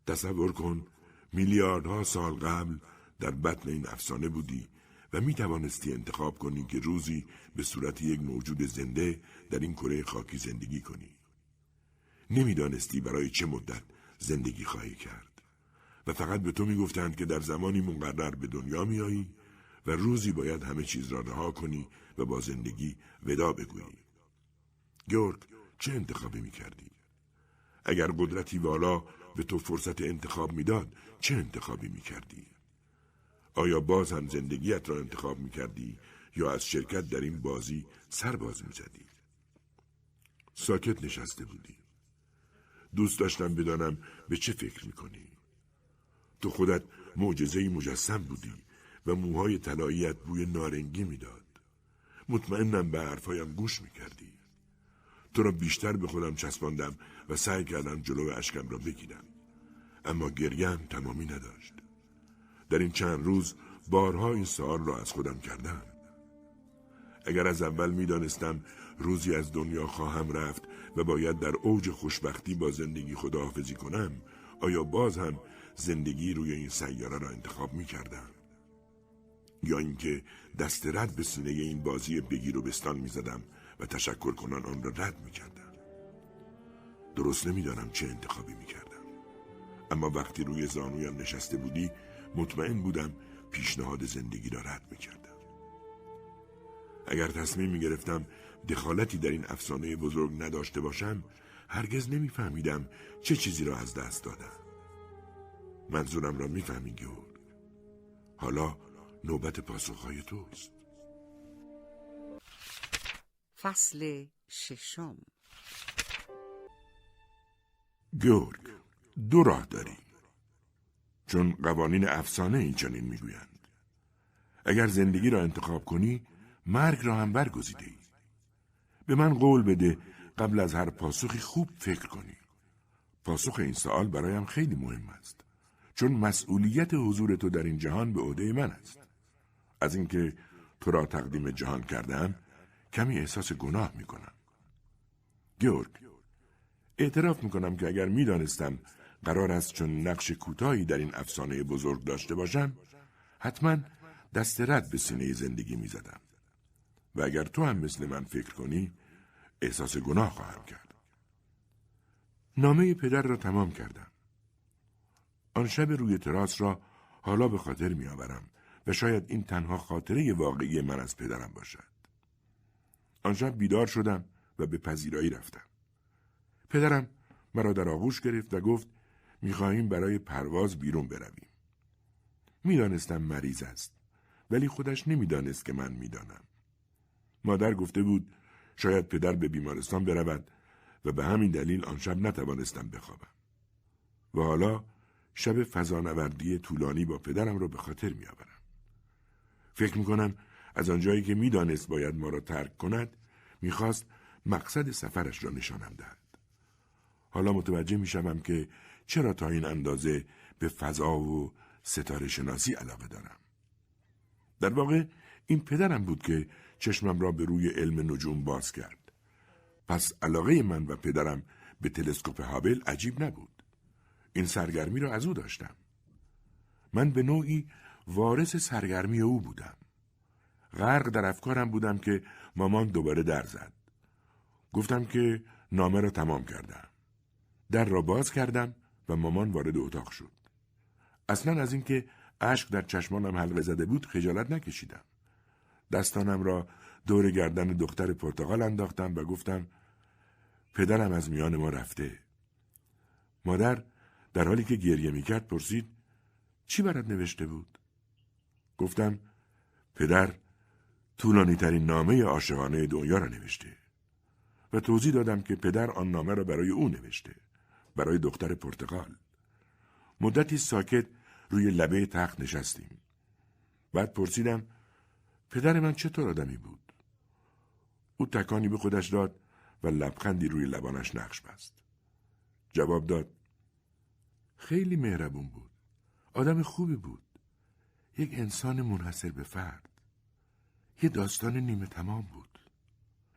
تصور کن میلیاردها سال قبل در بطن این افسانه بودی و می توانستی انتخاب کنی که روزی به صورت یک موجود زنده در این کره خاکی زندگی کنی. نمی‌دانستی برای چه مدت زندگی خواهی کرد و فقط به تو می‌گفتند که در زمانی مقرر به دنیا میایی و روزی باید همه چیز را رها کنی و با زندگی ودا بگویی. گورگ چه انتخابی می کردی؟ اگر قدرتی والا به تو فرصت انتخاب می‌داد چه انتخابی می کردی؟ آیا باز هم زندگیت را انتخاب می کردی یا از شرکت در این بازی سرباز می زدی؟ ساکت نشسته بودی. دوست داشتم بدانم به چه فکر می کنی. تو خودت معجزه مجسم بودی و موهای طلاییت بوی نارنگی می‌داد. مطمئنم به حرفهایم گوش می کردی. تو را بیشتر به خودم چسباندم و سعی کردم جلو اشکم را بگیرم. اما گریم تمامی نداشت. در این چند روز بارها این سوال را از خودم کردم. اگر از اول می دانستم روزی از دنیا خواهم رفت و باید در اوج خوشبختی با زندگی خداحافظی کنم آیا باز هم زندگی روی این سیاره را انتخاب می کردم؟ یا اینکه دست رد به سینه این بازی بگیر و بستان می زدم و تشکر کنان آن را رد می کردم. درست نمی‌دانم چه انتخابی می کردم. اما وقتی روی زانویم نشسته بودی مطمئن بودم پیشنهاد زندگی را رد می کردم. اگر تصمیم می گرفتم دخالتی در این افسانه بزرگ نداشته باشم هرگز نمیفهمیدم چه چیزی را از دست دادم. منظورم را می‌فهمی گیور. حالا نوبت پاسخهای توست. فصل ششم گورگ دو راه داری چون قوانین افسانه این چنین می‌گویند اگر زندگی را انتخاب کنی مرگ را هم برگزیده ای به من قول بده قبل از هر پاسخی خوب فکر کنی پاسخ این سوال برایم خیلی مهم است چون مسئولیت حضور تو در این جهان به عهده من است از اینکه تو را تقدیم جهان کردم کمی احساس گناه می کنم. گیورگ اعتراف می کنم که اگر می دانستم قرار است چون نقش کوتاهی در این افسانه بزرگ داشته باشم حتما دست رد به سینه زندگی می زدم. و اگر تو هم مثل من فکر کنی احساس گناه خواهم کرد. نامه پدر را تمام کردم. آن شب روی تراس را حالا به خاطر می آورم و شاید این تنها خاطره واقعی من از پدرم باشد. آن شب بیدار شدم و به پذیرایی رفتم. پدرم مرا در آغوش گرفت و گفت می‌خواهیم برای پرواز بیرون برویم. می‌دانستم مریض است ولی خودش نمی‌دانست که من می‌دانم. مادر گفته بود شاید پدر به بیمارستان برود و به همین دلیل آن شب نتوانستم بخوابم. و حالا شب فضانوردی طولانی با پدرم را به خاطر میآورم. فکر می‌کنم از آنجایی که می‌دانست باید ما را ترک کند می‌خواست مقصد سفرش را نشانم دهد. حالا متوجه می‌شوم که چرا تا این اندازه به فضا و ستاره شناسی علاقه دارم. در واقع این پدرم بود که چشمم را به روی علم نجوم باز کرد. پس علاقه من و پدرم به تلسکوپ هابل عجیب نبود. این سرگرمی را از او داشتم. من به نوعی وارث سرگرمی او بودم. غرق در افکارم بودم که مامان دوباره در زد. گفتم که نامه را تمام کردم. در را باز کردم و مامان وارد اتاق شد. اصلا از اینکه اشک در چشمانم حلقه زده بود خجالت نکشیدم. دستانم را دور گردن دختر پرتغال انداختم و گفتم پدرم از میان ما رفته. مادر در حالی که گریه می‌کرد پرسید چی برات نوشته بود؟ گفتم پدر طولانی ترین نامه عاشقانه دنیا را نوشته و توضیح دادم که پدر آن نامه را برای او نوشته برای دختر پرتغال مدتی ساکت روی لبه تخت نشستیم بعد پرسیدم پدر من چطور آدمی بود؟ او تکانی به خودش داد و لبخندی روی لبانش نقش بست. جواب داد خیلی مهربون بود. آدم خوبی بود. یک انسان منحصر به فرد. یه داستان نیمه تمام بود.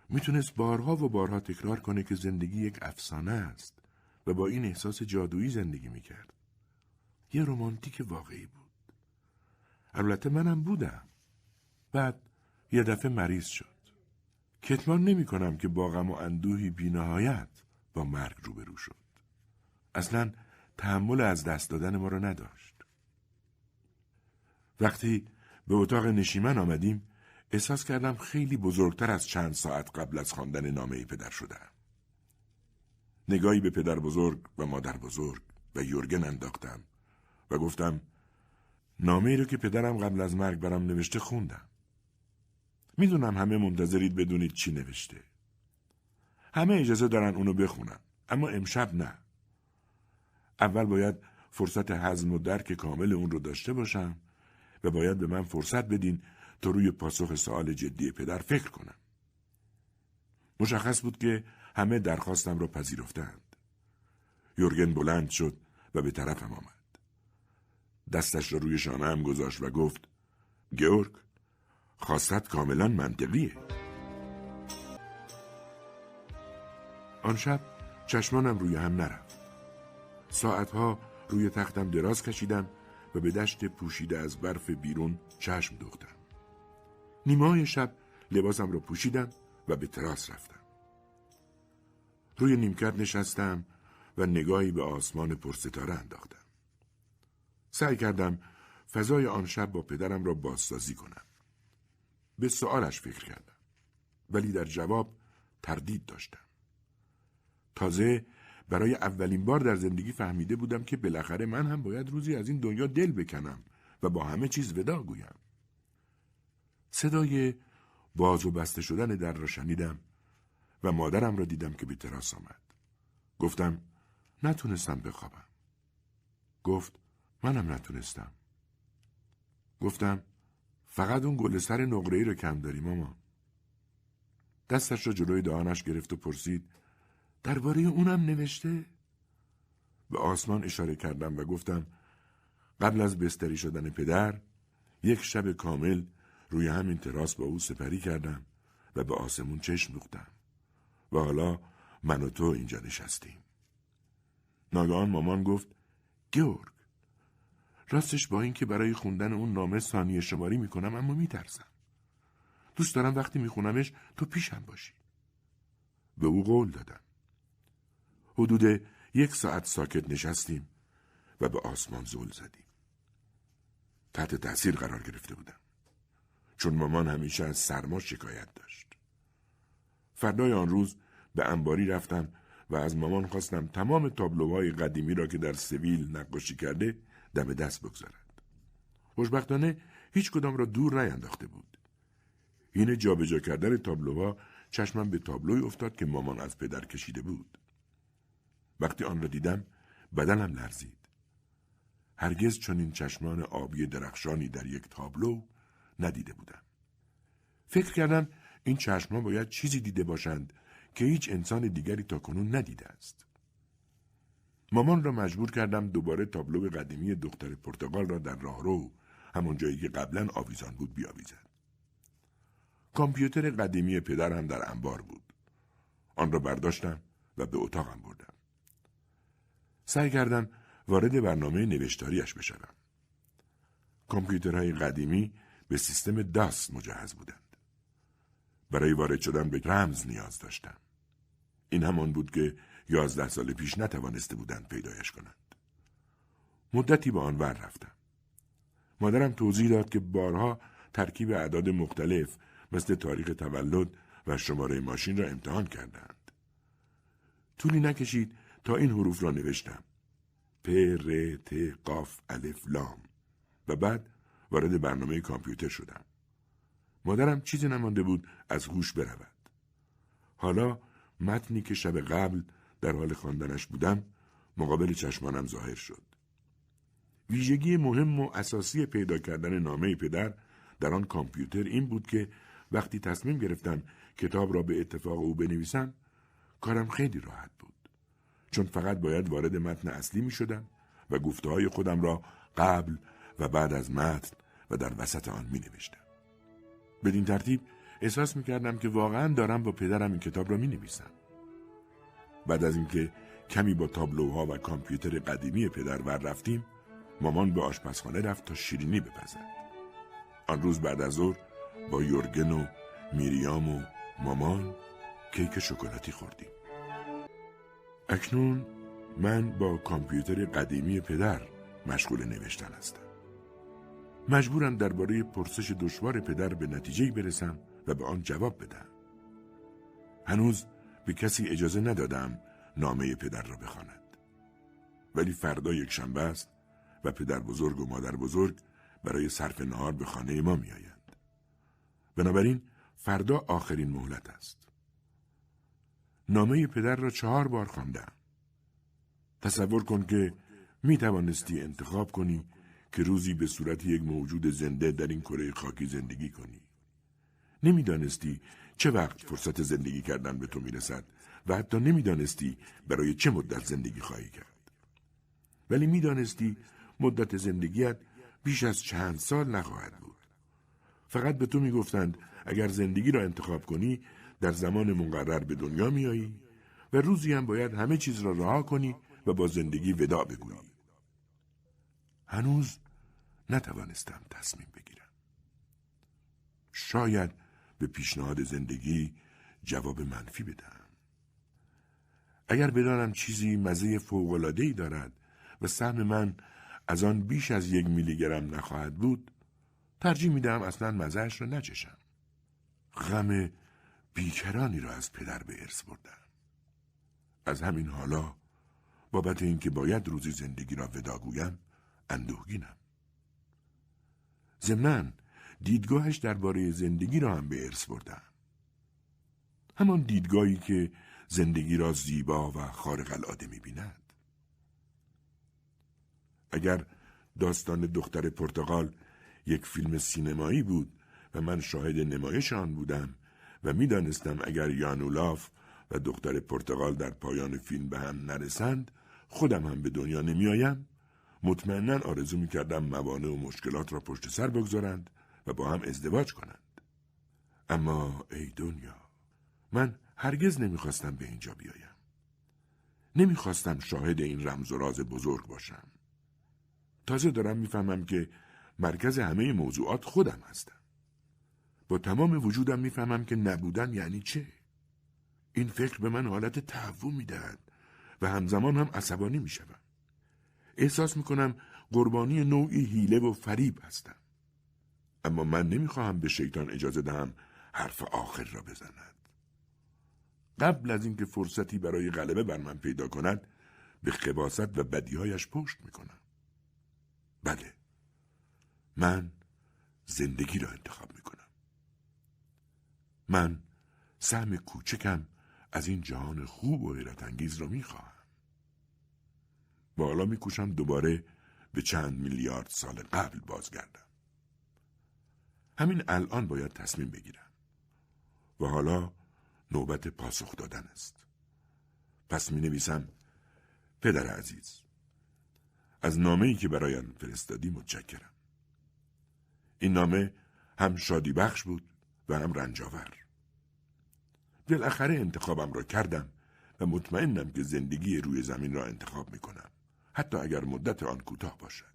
می‌تونست بارها و بارها تکرار کنه که زندگی یک افسانه است و با این احساس جادویی زندگی می‌کرد. یه رومانتیک واقعی بود. البته منم بودم. بعد یه دفعه مریض شد کتمان نمی کنم که با غم و اندوهی بینهایت با مرگ روبرو شد اصلا تحمل از دست دادن ما را نداشت وقتی به اتاق نشیمن آمدیم احساس کردم خیلی بزرگتر از چند ساعت قبل از خواندن نامه پدر شدم. نگاهی به پدر بزرگ و مادر بزرگ و یورگن انداختم و گفتم نامه ای رو که پدرم قبل از مرگ برم نوشته خوندم. می‌دونم همه منتظرید بدونید چی نوشته. همه اجازه دارن اونو بخونن اما امشب نه. اول باید فرصت هضم و درک کامل اون رو داشته باشم و باید به من فرصت بدین تا روی پاسخ سوال جدی پدر فکر کنم. مشخص بود که همه درخواستم را پذیرفتند. یورگن بلند شد و به طرفم آمد. دستش را روی شانه هم گذاشت و گفت گیورگ خواستت کاملا منطقیه. آن شب چشمانم روی هم نرفت. ساعتها روی تختم دراز کشیدم و به دشت پوشیده از برف بیرون چشم دوختم. نیمه شب لباسم را پوشیدم و به تراس رفتم. روی نیمکت نشستم و نگاهی به آسمان پرستاره انداختم. سعی کردم فضای آن شب با پدرم را بازسازی کنم. به سوالش فکر کردم. ولی در جواب تردید داشتم. تازه برای اولین بار در زندگی فهمیده بودم که بالاخره من هم باید روزی از این دنیا دل بکنم و با همه چیز ودا گویم. صدای باز و بسته شدن در را شنیدم و مادرم را دیدم که به تراس آمد. گفتم نتونستم بخوابم. گفت منم نتونستم. گفتم فقط اون گل سر نقره ای رو کم داری ماما. دستش را جلوی دهانش گرفت و پرسید درباره اونم نوشته؟ به آسمان اشاره کردم و گفتم قبل از بستری شدن پدر یک شب کامل روی همین تراس با او سپری کردم و به آسمون چشم دوختم و حالا من و تو اینجا نشستیم. ناگهان مامان گفت گیورگ راستش با اینکه برای خوندن اون نامه ثانیه شماری می‌کنم اما میترسم. دوست دارم وقتی میخونمش تو پیشم باشی. به او قول دادم. حدود یک ساعت ساکت نشستیم و به آسمان زل زدیم. تحت تاثیر قرار گرفته بودم. چون مامان همیشه از سرما شکایت داشت. فردای آن روز به انباری رفتم و از مامان خواستم تمام تابلوهای قدیمی را که در سویل نقاشی کرده دم دست بگذارد. خوشبختانه هیچ کدام را دور نینداخته بود. این جابجا کردن تابلوها چشمم به تابلوی افتاد که مامان از پدر کشیده بود. وقتی آن را دیدم بدنم لرزید. هرگز چون این چشمان آبی درخشانی در یک تابلو ندیده بودم. فکر کردم این چشمها باید چیزی دیده باشند که هیچ انسان دیگری تا کنون ندیده است. مامان را مجبور کردم دوباره تابلو قدیمی دختر پرتغال را در راهرو همون جایی که قبلا آویزان بود بیاویزد. کامپیوتر قدیمی پدر هم در انبار بود. آن را برداشتم و به اتاقم بردم. سعی کردم وارد برنامه نوشتاریش بشوم. کامپیوترهای قدیمی به سیستم داس مجهز بودند. برای وارد شدن به رمز نیاز داشتم. این همان بود که یازده سال پیش نتوانسته بودند پیدایش کنند. مدتی به آن ور رفتم. مادرم توضیح داد که بارها ترکیب اعداد مختلف مثل تاریخ تولد و شماره ماشین را امتحان کردند. طولی نکشید تا این حروف را نوشتم. پ ر ت قاف الف لام و بعد وارد برنامه کامپیوتر شدم. مادرم چیزی نمانده بود از هوش برود. حالا متنی که شب قبل در حال خواندنش بودم مقابل چشمانم ظاهر شد. ویژگی مهم و اساسی پیدا کردن نامه پدر در آن کامپیوتر این بود که وقتی تصمیم گرفتم کتاب را به اتفاق او بنویسم کارم خیلی راحت بود چون فقط باید وارد متن اصلی می شدم و گفته های خودم را قبل و بعد از متن و در وسط آن می نوشتم. بدین ترتیب احساس می کردم که واقعا دارم با پدرم این کتاب را می نویسم. بعد از اینکه کمی با تابلوها و کامپیوتر قدیمی پدر ور رفتیم مامان به آشپزخانه رفت تا شیرینی بپزد. آن روز بعد از ظهر با یورگن و میریام و مامان کیک شکلاتی خوردیم. اکنون من با کامپیوتر قدیمی پدر مشغول نوشتن هستم. مجبورم درباره پرسش دشوار پدر به نتیجه برسم و به آن جواب بدم. هنوز به کسی اجازه ندادم نامه پدر را بخواند ولی فردا یک شنبه است و پدر بزرگ و مادر بزرگ برای صرف نهار به خانه ما می آیند. بنابراین فردا آخرین مهلت است. نامه پدر را چهار بار خواندم. تصور کن که می توانستی انتخاب کنی که روزی به صورت یک موجود زنده در این کره خاکی زندگی کنی. نمی‌دانستی چه وقت فرصت زندگی کردن به تو می‌رسد و حتی نمی‌دانستی برای چه مدت زندگی خواهی کرد. ولی می‌دانستی مدت زندگیت بیش از چند سال نخواهد بود. فقط به تو می‌گفتند اگر زندگی را انتخاب کنی در زمان مقرر به دنیا میایی و روزی هم باید همه چیز را رها کنی و با زندگی ودا بگویی. هنوز نتوانستم تصمیم بگیرم. شاید به پیشنهاد زندگی جواب منفی بدم. اگر بدانم چیزی مزه فوقلادهی دارد و سهم من از آن بیش از یک میلی گرم نخواهد بود ترجیح می‌دهم اصلا مزهش را نچشم. غم بیکرانی را از پدر به ارث بردم. از همین حالا بابت اینکه باید روزی زندگی را وداگویم اندوهگینم. ضمنا دیدگاهش درباره زندگی را هم به ارث بردم همان دیدگاهی که زندگی را زیبا و خارق العاده می‌بیند. اگر داستان دختر پرتغال یک فیلم سینمایی بود و من شاهد نمایش آن بودم و می‌دانستم اگر یانولاف و دختر پرتغال در پایان فیلم به هم نرسند خودم هم به دنیا نمیآیم. مطمئنا آرزو می‌کردم موانع و مشکلات را پشت سر بگذارند با هم ازدواج کنند اما ای دنیا من هرگز نمی‌خواستم به اینجا بیایم نمی‌خواستم شاهد این رمز و راز بزرگ باشم تازه دارم می‌فهمم که مرکز همه موضوعات خودم هستم. با تمام وجودم می‌فهمم که نبودن یعنی چه؟ این فکر به من حالت تهوع می‌دهد و همزمان هم عصبانی می‌شوم. احساس می‌کنم قربانی نوعی حیله و فریب هستم. اما من نمی‌خواهم به شیطان اجازه دهم حرف آخر را بزند. قبل از اینکه فرصتی برای غلبه بر من پیدا کند به خباست و بدیهایش پشت می‌کنم. بله من زندگی را انتخاب می کنم من سهم کوچکم از این جهان خوب و حیرت انگیز را می خواهم و حالا می کوشم دوباره به چند میلیارد سال قبل بازگردم همین الان باید تصمیم بگیرم و حالا نوبت پاسخ دادن است پس می نویسم پدر عزیز از نامه ای که برایم فرستادی متشکرم. این نامه هم شادی بخش بود و هم رنجاور. بالاخره انتخابم را کردم و مطمئنم که زندگی روی زمین را انتخاب می کنم. حتی اگر مدت آن کوتاه باشد.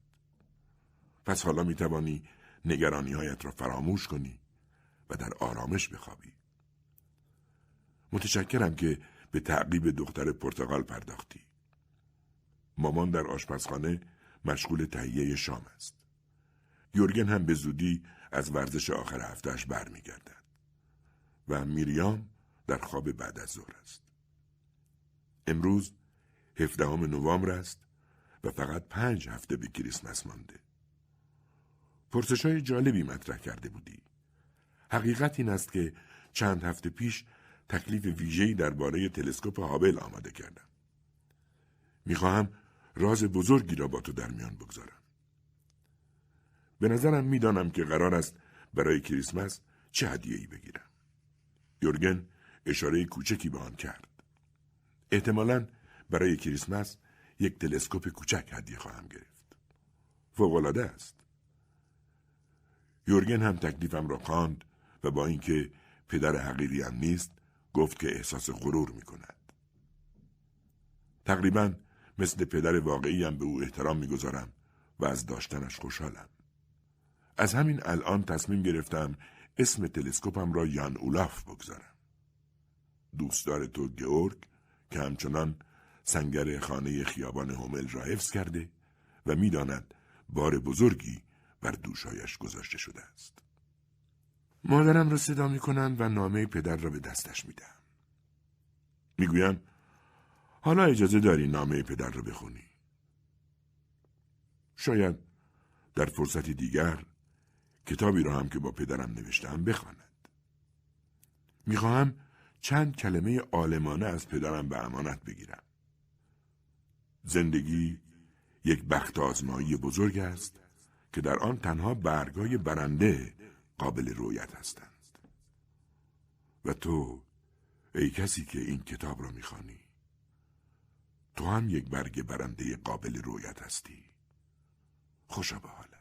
پس حالا می توانی نگرانی هایت را فراموش کنی و در آرامش بخوابی. متشکرم که به تعقیب دختر پرتغال پرداختی. مامان در آشپزخانه مشغول تهیه شام است. یورگن هم به زودی از ورزش آخر هفتهش برمیگردد. و میریام در خواب بعد از ظهر است. امروز هفدهم نوامبر است و فقط پنج هفته به کریسمس مانده. پرسش های جالبی مطرح کرده بودی. حقیقت این است که چند هفته پیش تکلیف ویژه‌ای درباره تلسکوپ هابل آماده کردم. می‌خواهم راز بزرگی را با تو در میان بگذارم. به نظرم می‌دانم که قرار است برای کریسمس چه هدیه‌ای بگیرم. یورگن اشاره کوچکی به آن کرد. احتمالا برای کریسمس یک تلسکوپ کوچک هدیه خواهم گرفت. فوقالعاده است. یورگن هم تکلیفم را خواند و با اینکه پدر حقیقی هم نیست گفت که احساس غرور می کند. تقریبا مثل پدر واقعی هم به او احترام می‌گذارم و از داشتنش خوشحالم. از همین الان تصمیم گرفتم اسم تلسکوپم را یان اولاف بگذارم. دوستدار تو گئورگ که همچنان سنگر خانه خیابان هومل را حفظ کرده و می‌داند بار بزرگی بر دوشایش گذاشته شده است. مادرم را صدا می کنند و نامه پدر را به دستش می دهم. می گویم حالا اجازه داری نامه پدر را بخونی. شاید در فرصتی دیگر کتابی را هم که با پدرم نوشتم بخواند. می‌خواهم چند کلمه آلمانه از پدرم به امانت بگیرم. زندگی یک بخت آزمایی بزرگ است که در آن تنها برگای برنده قابل رویت هستند. و تو ای کسی که این کتاب را می‌خوانی تو هم یک برگ برنده قابل رویت هستی. خوشا به حالت.